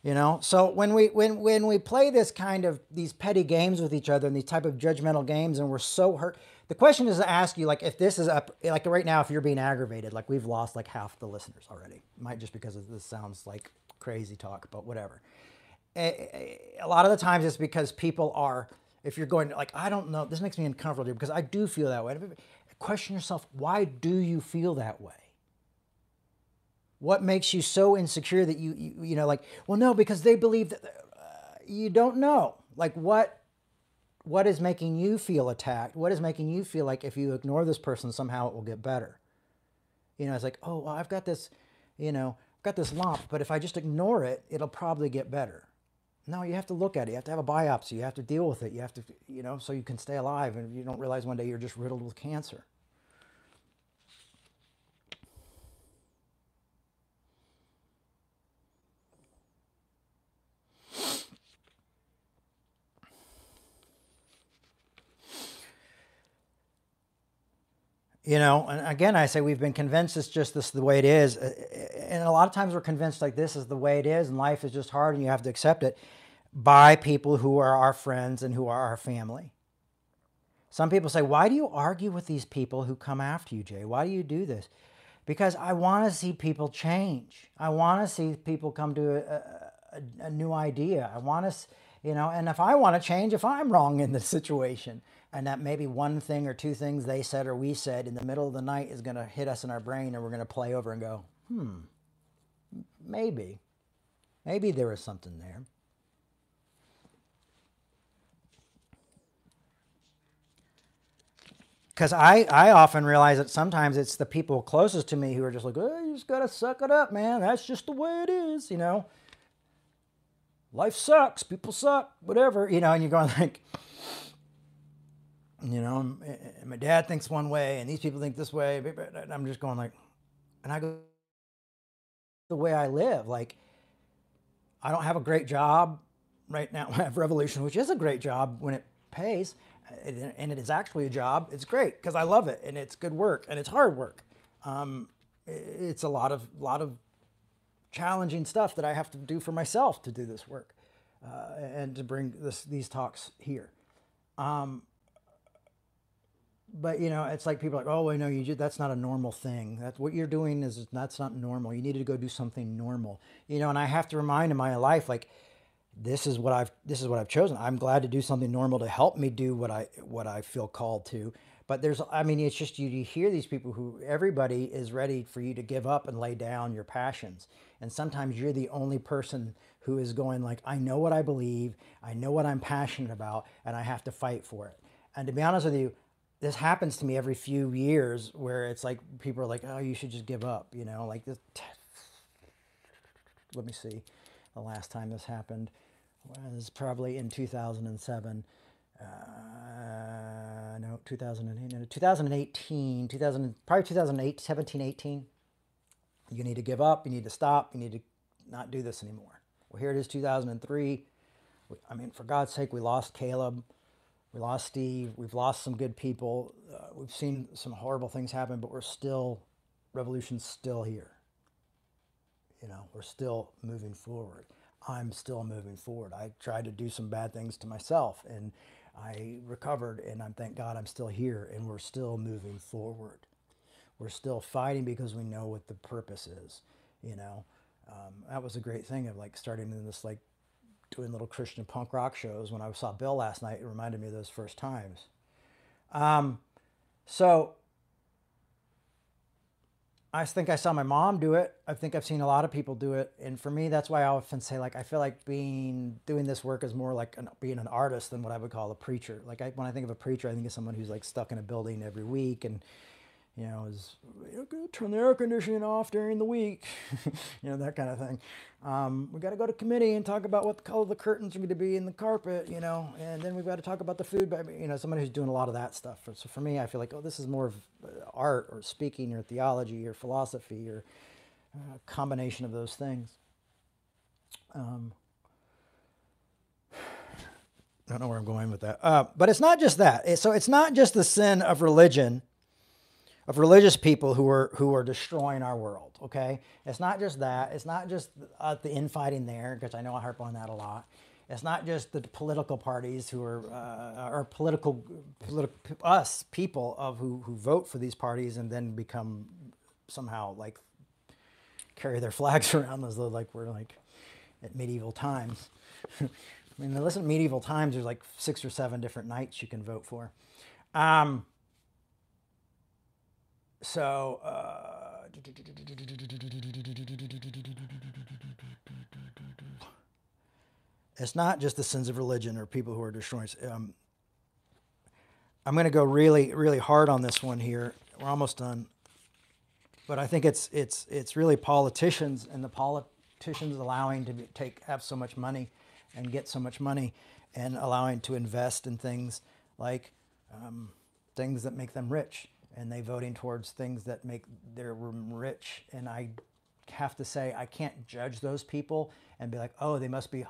You know, so when we when when we play this kind of these petty games with each other and these type of judgmental games, and we're so hurt. The question is to ask you, like, if this is up, like right now, if you're being aggravated, like we've lost like half the listeners already. Might just because of this sounds like crazy talk, but whatever. A, a lot of the times it's because people are. If you're going like, I don't know, this makes me uncomfortable because I do feel that way. Question yourself, why do you feel that way? What makes you so insecure that you, you, you know, like, well, no, because they believe that uh, you don't know. Like, what, what is making you feel attacked? What is making you feel like if you ignore this person, somehow it will get better? You know, it's like, oh, well, I've got this, you know, I've got this lump, but if I just ignore it, it'll probably get better. No, you have to look at it. You have to have a biopsy. You have to deal with it. You have to, you know, so you can stay alive and you don't realize one day you're just riddled with cancer. You know, and again, I say we've been convinced it's just this the way it is. Uh, and a lot of times we're convinced like this is the way it is and life is just hard and you have to accept it by people who are our friends and who are our family. Some people say, Why do you argue with these people who come after you, Jay? Why do you do this? Because I want to see people change. I want to see people come to a, a, a new idea. I want to, you know, and if I want to change, if I'm wrong in the <laughs> situation, and that maybe one thing or two things they said or we said in the middle of the night is going to hit us in our brain and we're going to play over and go, hmm, maybe. Maybe there was something there. Because I, I often realize that sometimes it's the people closest to me who are just like, oh, you just got to suck it up, man. That's just the way it is, you know. Life sucks. People suck. Whatever, you know. And you're going <laughs> like, you know, my dad thinks one way and these people think this way. And I'm just going like, and I go, the way I live. Like, I don't have a great job right now. <laughs> I have Revolution, which is a great job when it pays, and it is actually a job. It's great because I love it and it's good work and it's hard work. Um, it's a lot of lot of challenging stuff that I have to do for myself to do this work uh, and to bring this these talks here. Um, but you know, it's like people are like, oh, I know you. That's not a normal thing. That's what you're doing is that's not normal. You need to go do something normal. You know, and I have to remind in my life, like, this is what I've this is what I've chosen. I'm glad to do something normal to help me do what I what I feel called to. But there's, I mean, it's just you, you hear these people who everybody is ready for you to give up and lay down your passions, and sometimes you're the only person who is going like, I know what I believe, I know what I'm passionate about, and I have to fight for it. And to be honest with you, this happens to me every few years where it's like people are like, oh, you should just give up, you know, like this. Let me see. The last time this happened was probably in 2007. Uh, no, 2008, 2018, 2000, probably 2008, 17, 18. You need to give up. You need to stop. You need to not do this anymore. Well, here it is, 2003. I mean, for God's sake, we lost Caleb. We lost Steve. We've lost some good people. Uh, we've seen some horrible things happen, but we're still, revolution's still here. You know, we're still moving forward. I'm still moving forward. I tried to do some bad things to myself and I recovered, and I'm thank God I'm still here and we're still moving forward. We're still fighting because we know what the purpose is, you know. um, that was a great thing of like starting in this like doing little Christian punk rock shows. When I saw Bill last night, it reminded me of those first times. Um, so I think I saw my mom do it. I think I've seen a lot of people do it, and for me, that's why I often say like I feel like being doing this work is more like an, being an artist than what I would call a preacher. Like I, when I think of a preacher, I think of someone who's like stuck in a building every week and you know, is turn the air conditioning off during the week, <laughs> you know, that kind of thing. Um, we got to go to committee and talk about what color the curtains are going to be in the carpet, you know, and then we've got to talk about the food. But, you know, somebody who's doing a lot of that stuff. So for me, I feel like, oh, this is more of uh, art or speaking or theology or philosophy or a uh, combination of those things. Um, <sighs> I don't know where I'm going with that. Uh, but it's not just that. So it's not just the sin of religion of religious people who are who are destroying our world. Okay, it's not just that. It's not just uh, the infighting there, because I know I harp on that a lot. It's not just the political parties who are uh, or political, political us people of who who vote for these parties and then become somehow like carry their flags <laughs> around as though like we're like at medieval times. <laughs> I mean, listen, medieval times. There's like six or seven different knights you can vote for. Um, so uh, it's not just the sins of religion or people who are destroying. Um, I'm going to go really, really hard on this one here. We're almost done, but I think it's it's it's really politicians and the politicians allowing to take have so much money and get so much money and allowing to invest in things like um, things that make them rich and they voting towards things that make their room rich. And I have to say, I can't judge those people and be like, oh, they must be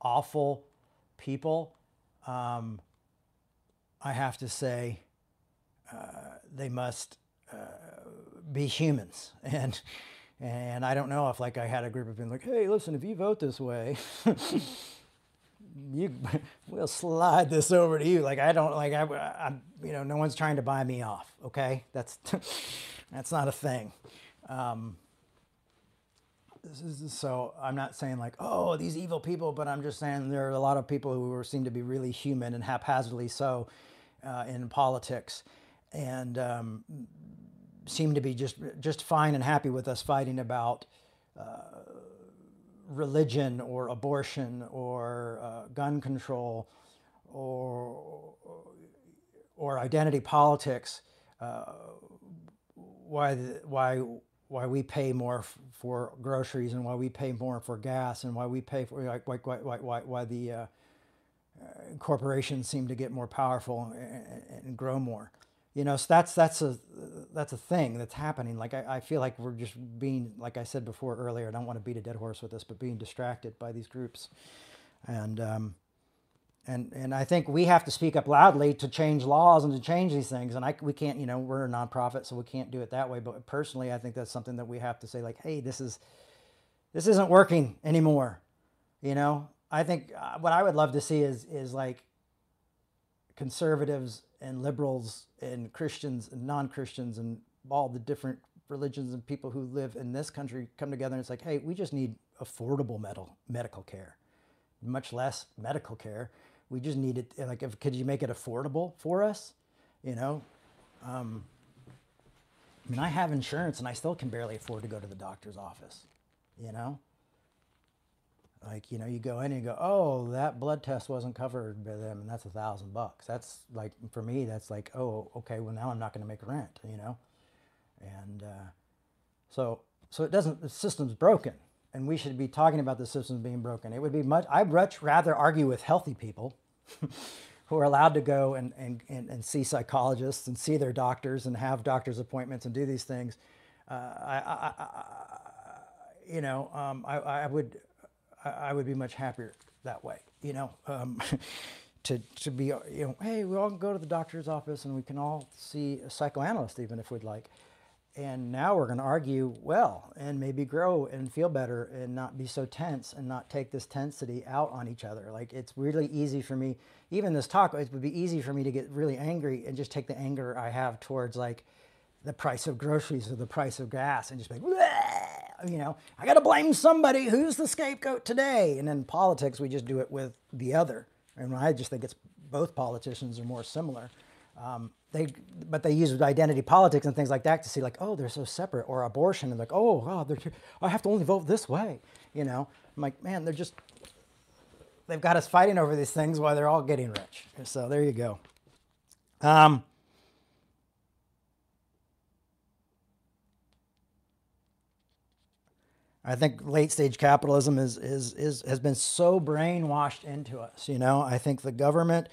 awful people. Um, I have to say, uh, they must uh, be humans. <laughs> And and I don't know if like I had a group of people like, hey, listen, if you vote this way, <laughs> you <laughs> we'll slide this over to you. Like I don't like I, I you know no one's trying to buy me off. Okay, that's <laughs> that's not a thing. Um, is, so I'm not saying like oh these evil people, but I'm just saying there are a lot of people who seem to be really human and haphazardly so uh, in politics, and um, seem to be just just fine and happy with us fighting about. Uh, religion or abortion or uh, gun control or, or identity politics, uh, why, the, why, why we pay more f- for groceries and why we pay more for gas and why we pay for like why, why, why, why the uh, corporations seem to get more powerful and, and grow more you know so that's that's a that's a thing that's happening. Like I, I, feel like we're just being like i said before earlier i don't want to beat a dead horse with this but being distracted by these groups. And um, and and i think we have to speak up loudly to change laws and to change these things. And i we can't you know we're a nonprofit so we can't do it that way. But personally i think that's something that we have to say like hey this is this isn't working anymore. You know i think uh, what i would love to see is is like conservatives and liberals and Christians and non Christians and all the different religions and people who live in this country come together and it's like, hey, we just need affordable medical medical care, much less medical care. We just need it. Like, if, could you make it affordable for us? You know, um, I mean, I have insurance and I still can barely afford to go to the doctor's office. You know, like you know you go in and you go oh that blood test wasn't covered by them and that's a thousand bucks. That's like for me that's like oh okay well now i'm not going to make rent you know? And uh, so so it doesn't the system's broken and we should be talking about the systems being broken. It would be much i'd much rather argue with healthy people <laughs> who are allowed to go and, and, and, and, see psychologists and see their doctors and have doctor's appointments and do these things. Uh, I, I, I, you know um, I, I would I, would be much happier that way, you know, um, <laughs> to, to be, you know, hey, we all go to the doctor's office and we can all see a psychoanalyst even if we'd like. And now we're going to argue well and maybe grow and feel better and not be so tense and not take this tensity out on each other. Like it's really easy for me, even this talk, it would be easy for me to get really angry and just take the anger I have towards like the price of groceries or the price of gas and just be like, you know, I got to blame somebody. Who's the scapegoat today? And in politics, we just do it with the other. And I just think it's both politicians are more similar. Um, they, but they use identity politics and things like that to see like, oh, they're so separate, or abortion, and like, oh, God, I have to only vote this way. You know, I'm like, man, they're just, they've got us fighting over these things while they're all getting rich. So there you go. Um, I think late stage capitalism is, is, is, has been so brainwashed into us. You know, I think the government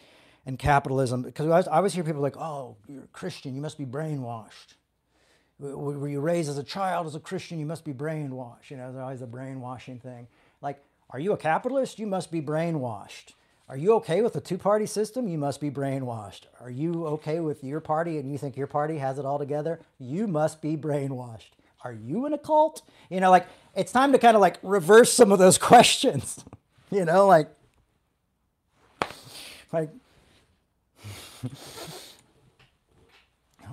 and capitalism, because I, always hear people like, oh, you're a Christian, you must be brainwashed. Were you raised as a child as a Christian, you must be brainwashed. You know, there's always a brainwashing thing. Like, are you a capitalist? You must be brainwashed. Are you okay with the two party system? You must be brainwashed. Are you okay with your party and you think your party has it all together? You must be brainwashed. Are you in a cult? You know, like it's time to kind of like reverse some of those <laughs> questions. you know, like, like, <laughs>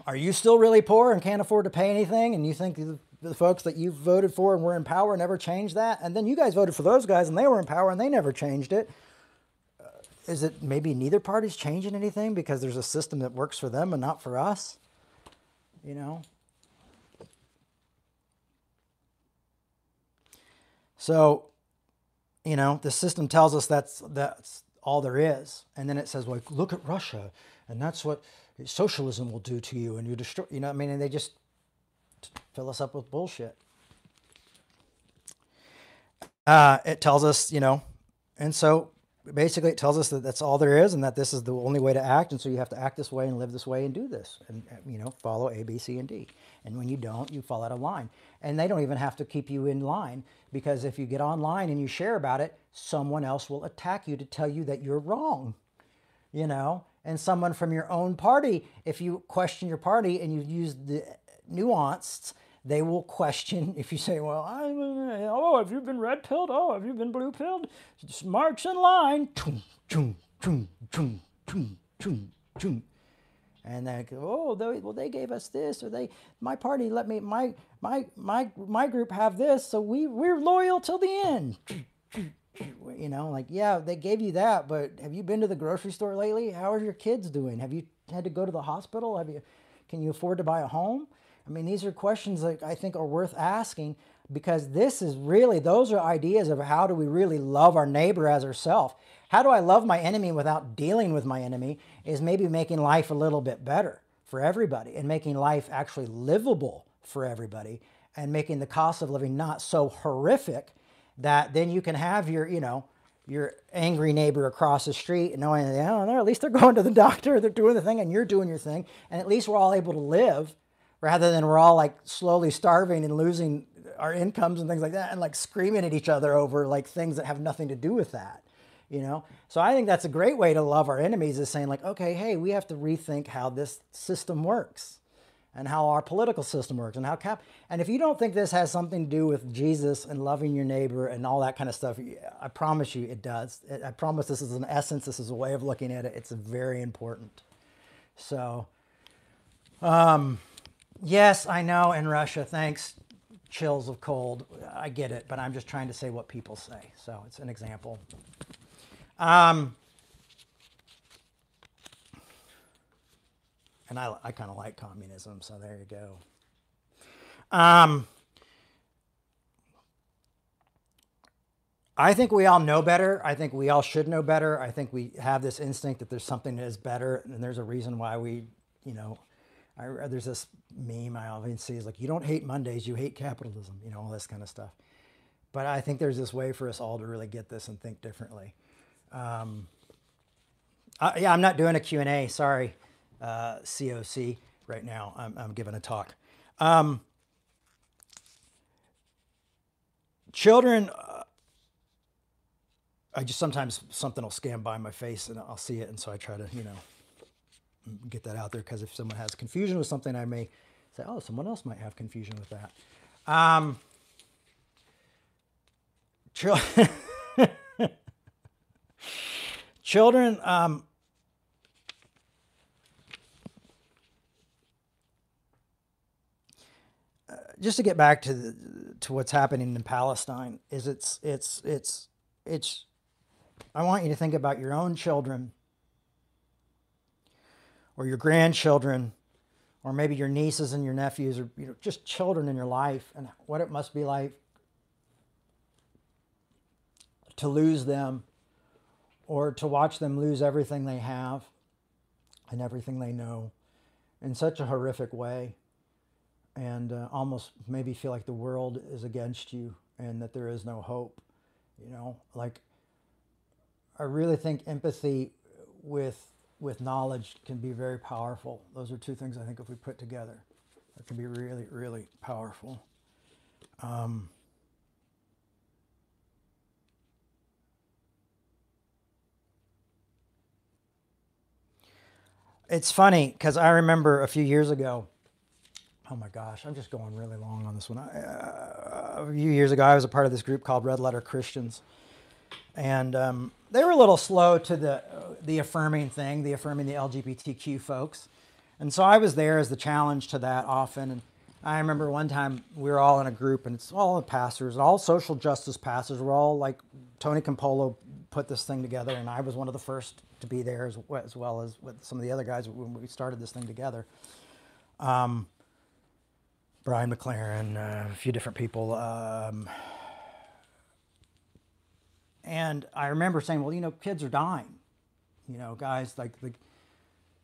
are you still really poor and can't afford to pay anything? And you think the, the folks that you voted for and were in power never changed that? And then you guys voted for those guys and they were in power and they never changed it. Uh, is it maybe neither party's changing anything because there's a system that works for them and not for us? You know? So, you know, the system tells us that's that's all there is, and then it says, "Well, look at Russia, and that's what socialism will do to you, and you destroy." You know, I mean, and they just fill us up with bullshit. Uh, it tells us, you know, and so basically it tells us that that's all there is, and that this is the only way to act, and so you have to act this way and live this way and do this, and you know, follow A, B, C, and D. And when you don't, you fall out of line. And they don't even have to keep you in line because if you get online and you share about it, someone else will attack you to tell you that you're wrong. You know, and someone from your own party, if you question your party and you use the nuanced, they will question <laughs> if you say, "Well, I, oh, have you been red pilled? Oh, have you been blue pilled?" Just march in line. Chum, chum, chum, chum, chum, chum, chum and they go, oh, they, well, they gave us this, or they, my party let me, my, my, my, my group have this, so we, we're loyal till the end. You know, like, yeah, they gave you that, but have you been to the grocery store lately? How are your kids doing? Have you had to go to the hospital? Have you, can you afford to buy a home? I mean, these are questions that I think are worth asking because this is really, those are ideas of how do we really love our neighbor as ourselves. How do I love my enemy without dealing with my enemy is maybe making life a little bit better for everybody and making life actually livable for everybody and making the cost of living not so horrific that then you can have your, you know, your angry neighbor across the street knowing, that, oh, at least they're <laughs> going to the doctor, they're doing the thing, and you're doing your thing. And at least we're all able to live rather than we're all like slowly starving and losing our incomes and things like that and like screaming at each other over like things that have nothing to do with that you know? So i think that's a great way to love our enemies is saying like okay hey we have to rethink how this system works and how our political system works and how cap and if you don't think this has something to do with jesus and loving your neighbor and all that kind of stuff i promise you it does. I promise this is an essence this is a way of looking at it. It's very important. So um yes i know in russia thanks chills of cold i get it but i'm just trying to say what people say so it's an example um, and I, I kind of like communism, so there you go. Um, I think we all know better. I think we all should know better. I think we have this instinct that there's something that is better, and there's a reason why we, you know, I, there's this meme I often see is like, you don't hate Mondays, you hate capitalism, you know, all this kind of stuff. But I think there's this way for us all to really get this and think differently. Um, uh, yeah, I'm not doing a Q&A. Sorry, uh, COC right now. I'm, I'm giving a talk. Um, children, uh, I just sometimes something will scan by my face and I'll see it. And so I try to, you know, get that out there because if someone has confusion with something, I may say, oh, someone else might have confusion with that. Um, children. <laughs> Children, um, uh, just to get back to the, to what's happening in Palestine is it's it's it's it's I want you to think about your own children or your grandchildren or maybe your nieces and your nephews or you know just children in your life and what it must be like to lose them or to watch them lose everything they have and everything they know in such a horrific way and uh, almost maybe feel like the world is against you and that there is no hope you know? Like i really think empathy with with knowledge can be very powerful those are two things i think if we put together it can be really really powerful um, it's funny because I remember a few years ago. Oh my gosh, I'm just going really long on this one. I, uh, a few years ago, I was a part of this group called Red Letter Christians, and um, they were a little slow to the the affirming thing, the affirming the LGBTQ folks, and so I was there as the challenge to that often. And I remember one time we were all in a group, and it's all the pastors, all social justice pastors. We're all like Tony Campolo put this thing together, and I was one of the first to be there as, as well as with some of the other guys when we started this thing together. Um, Brian McLaren, uh, a few different people. Um, and I remember saying, well, you know, kids are dying. You know, guys, like the,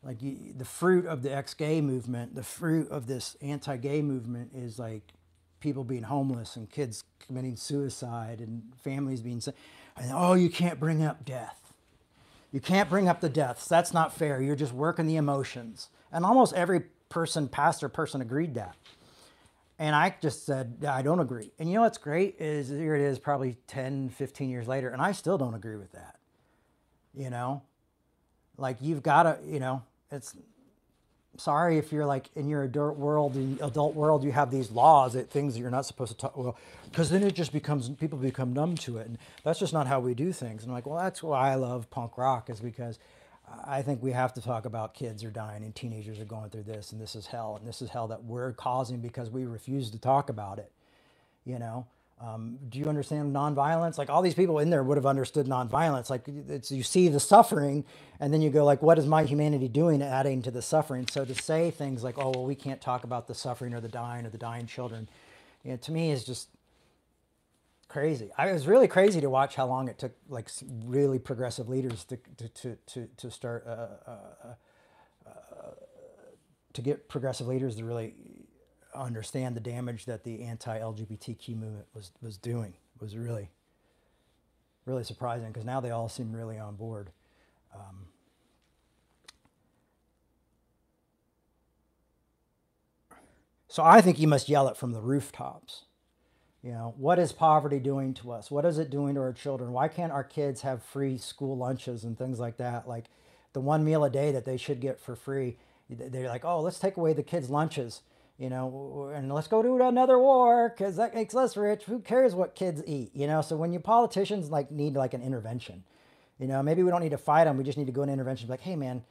like the fruit of the ex-gay movement, the fruit of this anti-gay movement is like people being homeless and kids committing suicide and families being, and oh, you can't bring up death you can't bring up the deaths. That's not fair. You're just working the emotions. And almost every person, pastor person, agreed that. And I just said, I don't agree. And you know what's great is here it is probably 10, 15 years later, and I still don't agree with that. You know? Like you've got to, you know, it's sorry if you're like in your adult world, in adult world, you have these laws that things that you're not supposed to talk. Well, because then it just becomes people become numb to it, and that's just not how we do things. And I'm like, well, that's why I love punk rock is because I think we have to talk about kids are dying and teenagers are going through this, and this is hell, and this is hell that we're causing because we refuse to talk about it. You know, um, do you understand nonviolence? Like all these people in there would have understood nonviolence. Like it's you see the suffering, and then you go like, what is my humanity doing, adding to the suffering? So to say things like, oh well, we can't talk about the suffering or the dying or the dying children, you know, to me is just crazy. I was really crazy to watch how long it took, like really progressive leaders to to to to, to start. Uh, uh, uh, to get progressive leaders to really understand the damage that the anti-LGBTQ movement was was doing was really really surprising because now they all seem really on board. Um, so I think you must yell it from the rooftops. You know, what is poverty doing to us? What is it doing to our children? Why can't our kids have free school lunches and things like that? Like the one meal a day that they should get for free. They're like, oh, let's take away the kids' lunches you know, and let's go to another war because that makes us rich. Who cares what kids eat, you know? So when you politicians like need like an intervention, you know, maybe we don't need to fight them. We just need to go in intervention. Like, hey, man,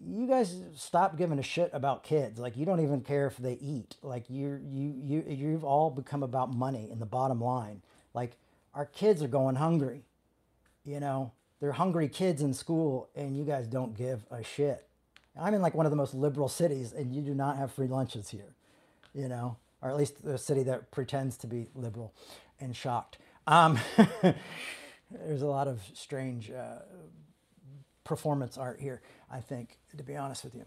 you guys stop giving a shit about kids. Like, you don't even care if they eat. Like, you you you you've all become about money and the bottom line. Like, our kids are going hungry. You know, they're hungry kids in school, and you guys don't give a shit. I'm in like one of the most liberal cities, and you do not have free lunches here, you know, or at least a city that pretends to be liberal and shocked. Um, <laughs> there's a lot of strange uh, performance art here, I think, to be honest with you.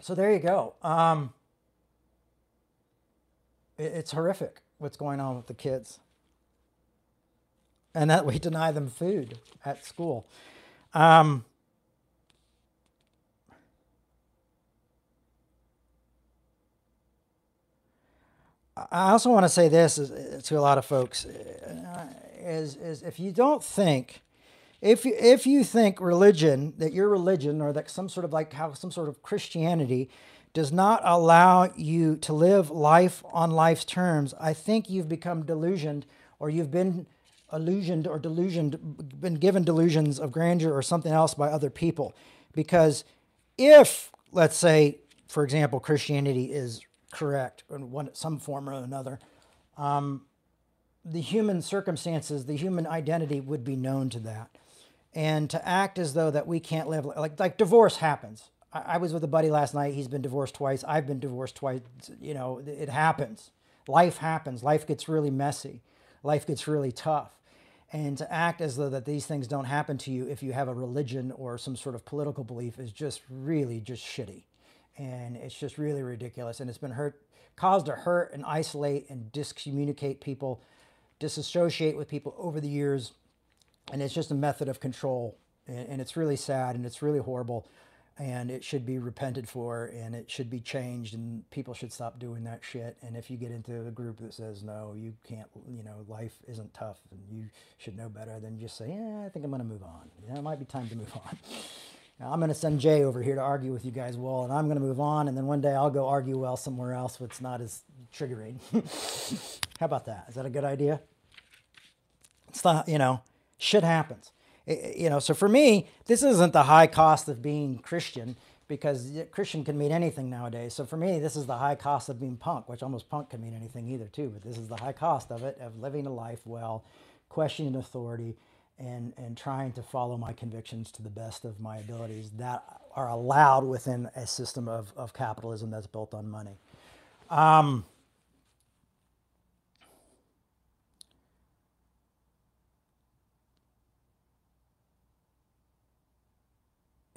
So there you go. Um, it, it's horrific what's going on with the kids. And that <laughs> we deny them food at school. Um, I also want to say this to a lot of folks uh, is, is if you don't think if you, if you think religion that your religion or that some sort of like how some sort of Christianity does not allow you to live life on life's terms, I think you've become delusioned or you've been illusioned or delusioned, been given delusions of grandeur or something else by other people. Because if, let's say, for example, Christianity is correct in one some form or another, um, the human circumstances, the human identity would be known to that, and to act as though that we can't live like like divorce happens. I, I was with a buddy last night. He's been divorced twice. I've been divorced twice. You know, it happens. Life happens. Life gets really messy. Life gets really tough and to act as though that these things don't happen to you if you have a religion or some sort of political belief is just really just shitty and it's just really ridiculous and it's been hurt caused to hurt and isolate and discommunicate people disassociate with people over the years and it's just a method of control. And, and it's really sad and it's really horrible. And it should be repented for and it should be changed and people should stop doing that shit. And if you get into a group that says no you can't you know life isn't tough and you should know better then just say yeah i think i'm going to move on. Know, it might be time to move on. Now, i'm going to send jay over here to argue with you guys well and i'm going to move on. And then one day i'll go argue well somewhere else what's not as triggering. <laughs> How about that? Is that a good idea? It's not you know shit happens you know, so for me, this isn't the high cost of being Christian because Christian can mean anything nowadays. So for me, this is the high cost of being punk, which almost punk can mean anything either too. But this is the high cost of it, of living a life well, questioning authority, and and trying to follow my convictions to the best of my abilities that are allowed within a system of, of capitalism that's built on money. Um,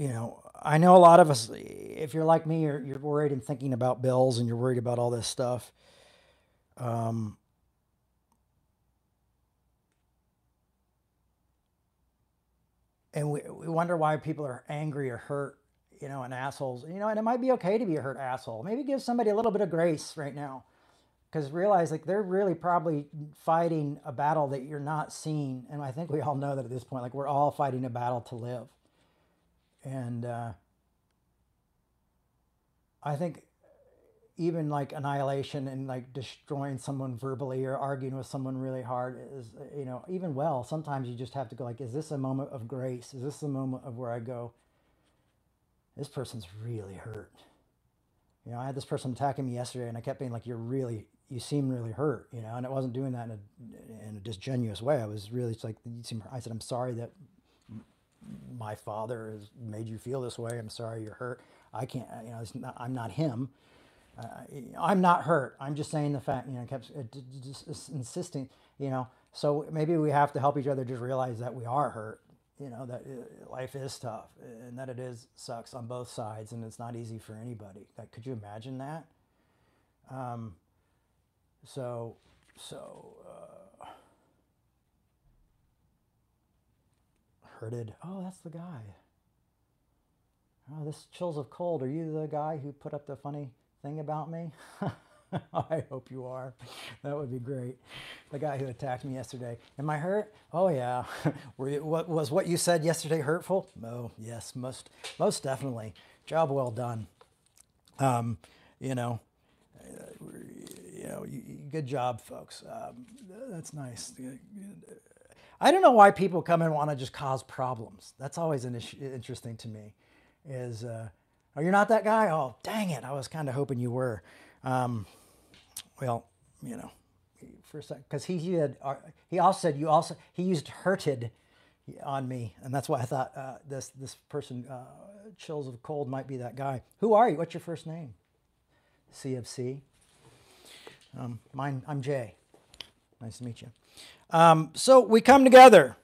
you know, I know a lot of us, if you're like me, you're, you're worried and thinking about bills and you're worried about all this stuff. Um, and we, we wonder why people are angry or hurt, you know, and assholes. You know, and it might be okay to be a hurt asshole. Maybe give somebody a little bit of grace right now. Because realize like they're really probably fighting a battle that you're not seeing. And I think we all know that at this point, like we're all fighting a battle to live. And uh, I think even like annihilation and like destroying someone verbally or arguing with someone really hard is, you know, even well, sometimes you just have to go like, is this a moment of grace? Is this a moment of where I go, this person's really hurt? You know, I had this person attacking me yesterday and I kept being like, you're really, you seem really hurt, you know, and it wasn't doing that in a, in a disgenuous way. I was really, it's like, you seem, I said, I'm sorry that my father has made you feel this way. I'm sorry you're hurt. I can't, you know, not, I'm not him. Uh, I'm not hurt. I'm just saying the fact, you know, kept uh, insisting, you know. So maybe we have to help each other just realize that we are hurt, you know, that uh, life is tough and that it is sucks on both sides and it's not easy for anybody. Like, could you imagine that? Um, so, so, uh, Oh, that's the guy. Oh, this chills of cold. Are you the guy who put up the funny thing about me? <laughs> I hope you are. That would be great. The guy who attacked me yesterday. Am I hurt? Oh yeah. <laughs> Were you, what was what you said yesterday hurtful? Oh yes, most most definitely. Job well done. Um, you know, uh, you know, good job, folks. Um, that's nice. I don't know why people come and want to just cause problems. That's always an issue, interesting to me. Is uh, oh you're not that guy? Oh dang it! I was kind of hoping you were. Um, well, you know, for a because he, he had uh, he also said you also he used hurted on me, and that's why I thought uh, this this person uh, chills of cold might be that guy. Who are you? What's your first name? CFC. Um, mine. I'm Jay. Nice to meet you. Um, so we come together.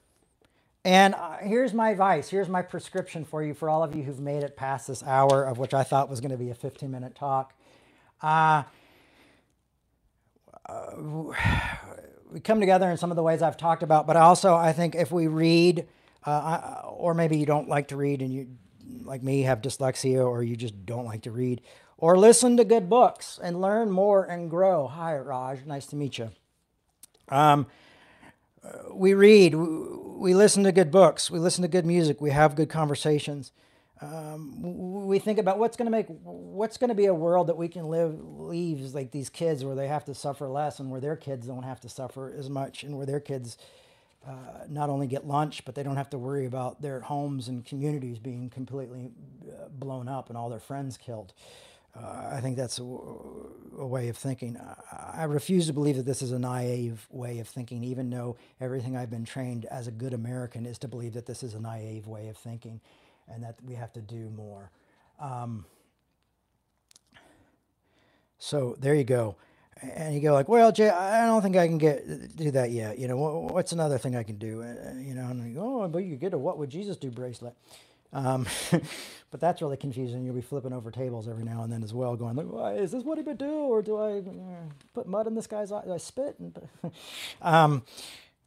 And uh, here's my advice. Here's my prescription for you, for all of you who've made it past this hour of which I thought was going to be a 15 minute talk. Uh, uh, we come together in some of the ways I've talked about, but also I think if we read, uh, or maybe you don't like to read and you, like me, have dyslexia, or you just don't like to read, or listen to good books and learn more and grow. Hi, Raj. Nice to meet you. Um, we read, we listen to good books, we listen to good music, we have good conversations. Um, we think about what's going to make what's going to be a world that we can live leaves like these kids where they have to suffer less and where their kids don't have to suffer as much and where their kids uh, not only get lunch but they don't have to worry about their homes and communities being completely uh, blown up and all their friends killed Uh, I think that's a, a, way of thinking. I, I refuse to believe that this is a naive way of thinking, even though everything I've been trained as a good American is to believe that this is a naive way of thinking and that we have to do more. Um, so there you go. And you go like, well, Jay, I don't think I can get do that yet. You know, what's another thing I can do? Uh, you know, and you go, oh, but you get a what would Jesus do bracelet. Um, <laughs> but that's really confusing. You'll be flipping over tables every now and then as well, going like, "Is this what he would do, or do I uh, put mud in this guy's eye? Do I spit?" <laughs> Um,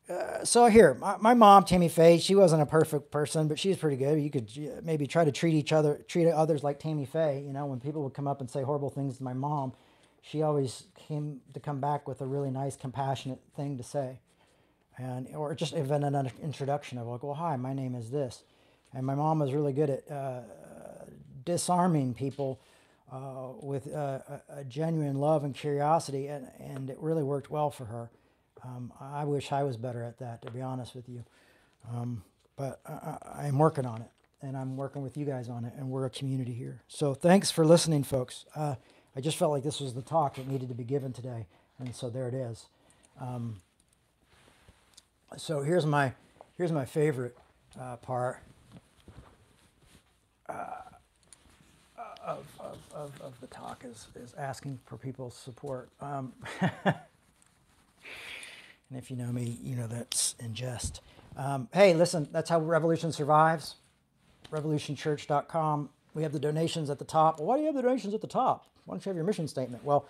uh, so here, my, my, mom, Tammy Faye, she wasn't a perfect person, but she's pretty good. You could maybe try to treat each other, treat others like Tammy Faye. You know, when people would come up and say horrible things to my mom, she always came to come back with a really nice, compassionate thing to say, and or just even an introduction of like, "Well, hi, my name is this." And my mom was really good at uh, disarming people uh, with uh, a, a, genuine love and curiosity, and, and it really worked well for her. Um, I wish I was better at that, to be honest with you. Um, but I, am working on it, and I'm working with you guys on it, and we're a community here. So thanks for listening, folks. Uh, I just felt like this was the talk that needed to be given today, and so there it is. Um, so here's my here's my favorite uh, part. Of, of, of, of, the talk is, is asking for people's support. Um, <laughs> and if you know me, you know that's in jest. Um, hey, listen, that's how Revolution survives. RevolutionChurch.com. We have the donations at the top. Well, why do you have the donations at the top? Why don't you have your mission statement? Well,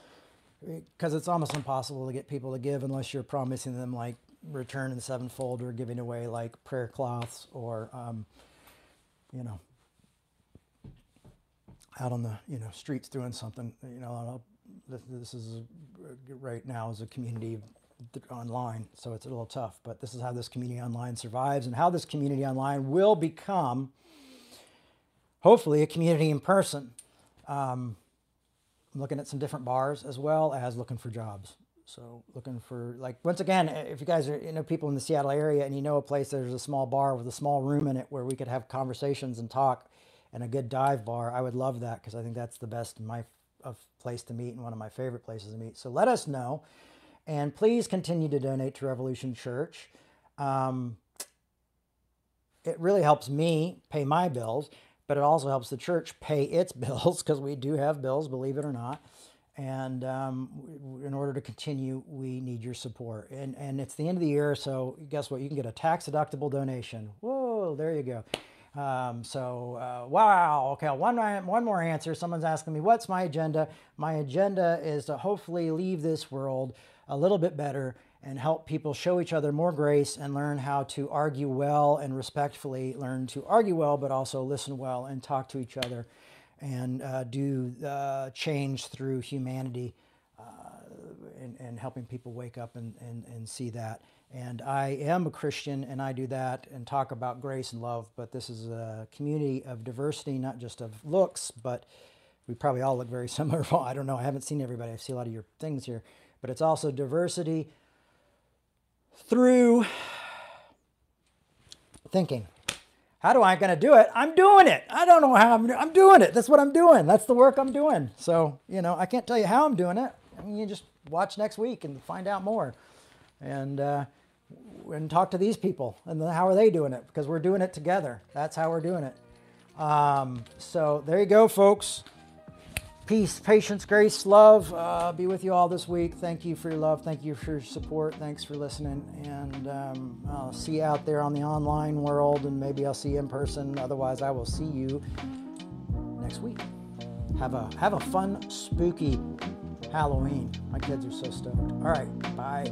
because it's almost impossible to get people to give unless you're promising them like return in sevenfold or giving away like prayer cloths or, um, you know, out on the you know streets doing something. You know, this is right now as a community online, so it's a little tough. But this is how this community online survives, and how this community online will become, hopefully, a community in person. Um, I'm looking at some different bars as well as looking for jobs. So looking for like once again, if you guys are you know people in the Seattle area and you know a place there's a small bar with a small room in it where we could have conversations and talk and a good dive bar, I would love that because I think that's the best my of place to meet and one of my favorite places to meet. So let us know, and please continue to donate to Revolution Church. Um, it really helps me pay my bills, but it also helps the church pay its <laughs> bills because we do have bills, believe it or not. And um, in order to continue, we need your support. And and it's the end of the year, so guess what? You can get a tax deductible donation. Whoa, there you go. Um, so, uh, wow. Okay, one, one more answer. Someone's asking me, what's my agenda? My agenda is to hopefully leave this world a little bit better and help people show each other more grace and learn how to argue well and respectfully learn to argue well, but also listen well and talk to each other and uh, do uh, change through humanity uh, and, and helping people wake up and, and, and see that. And I am a Christian and I do that and talk about grace and love, but this is a community of diversity, not just of looks, but we probably all look very <laughs> similar. Well, I don't know. I haven't seen everybody. I see a lot of your things here, but it's also diversity through thinking. How do I going to do it? I'm doing it. I don't know how I'm, I'm doing it. That's what I'm doing. That's the work I'm doing. So, you know, I can't tell you how I'm doing it. I mean, you just watch next week and find out more. And, uh, and talk to these people and how are they doing it because we're doing it together. That's how we're doing it. Um, so there you go, folks. Peace, patience, grace, love uh, be with you all this week. Thank you for your love. Thank you for your support. Thanks for listening. And um, I'll see you out there on the online world, and maybe I'll see you in person. Otherwise, I will see you next week. Have a have a fun, spooky Halloween. My kids are so stoked. All right, bye.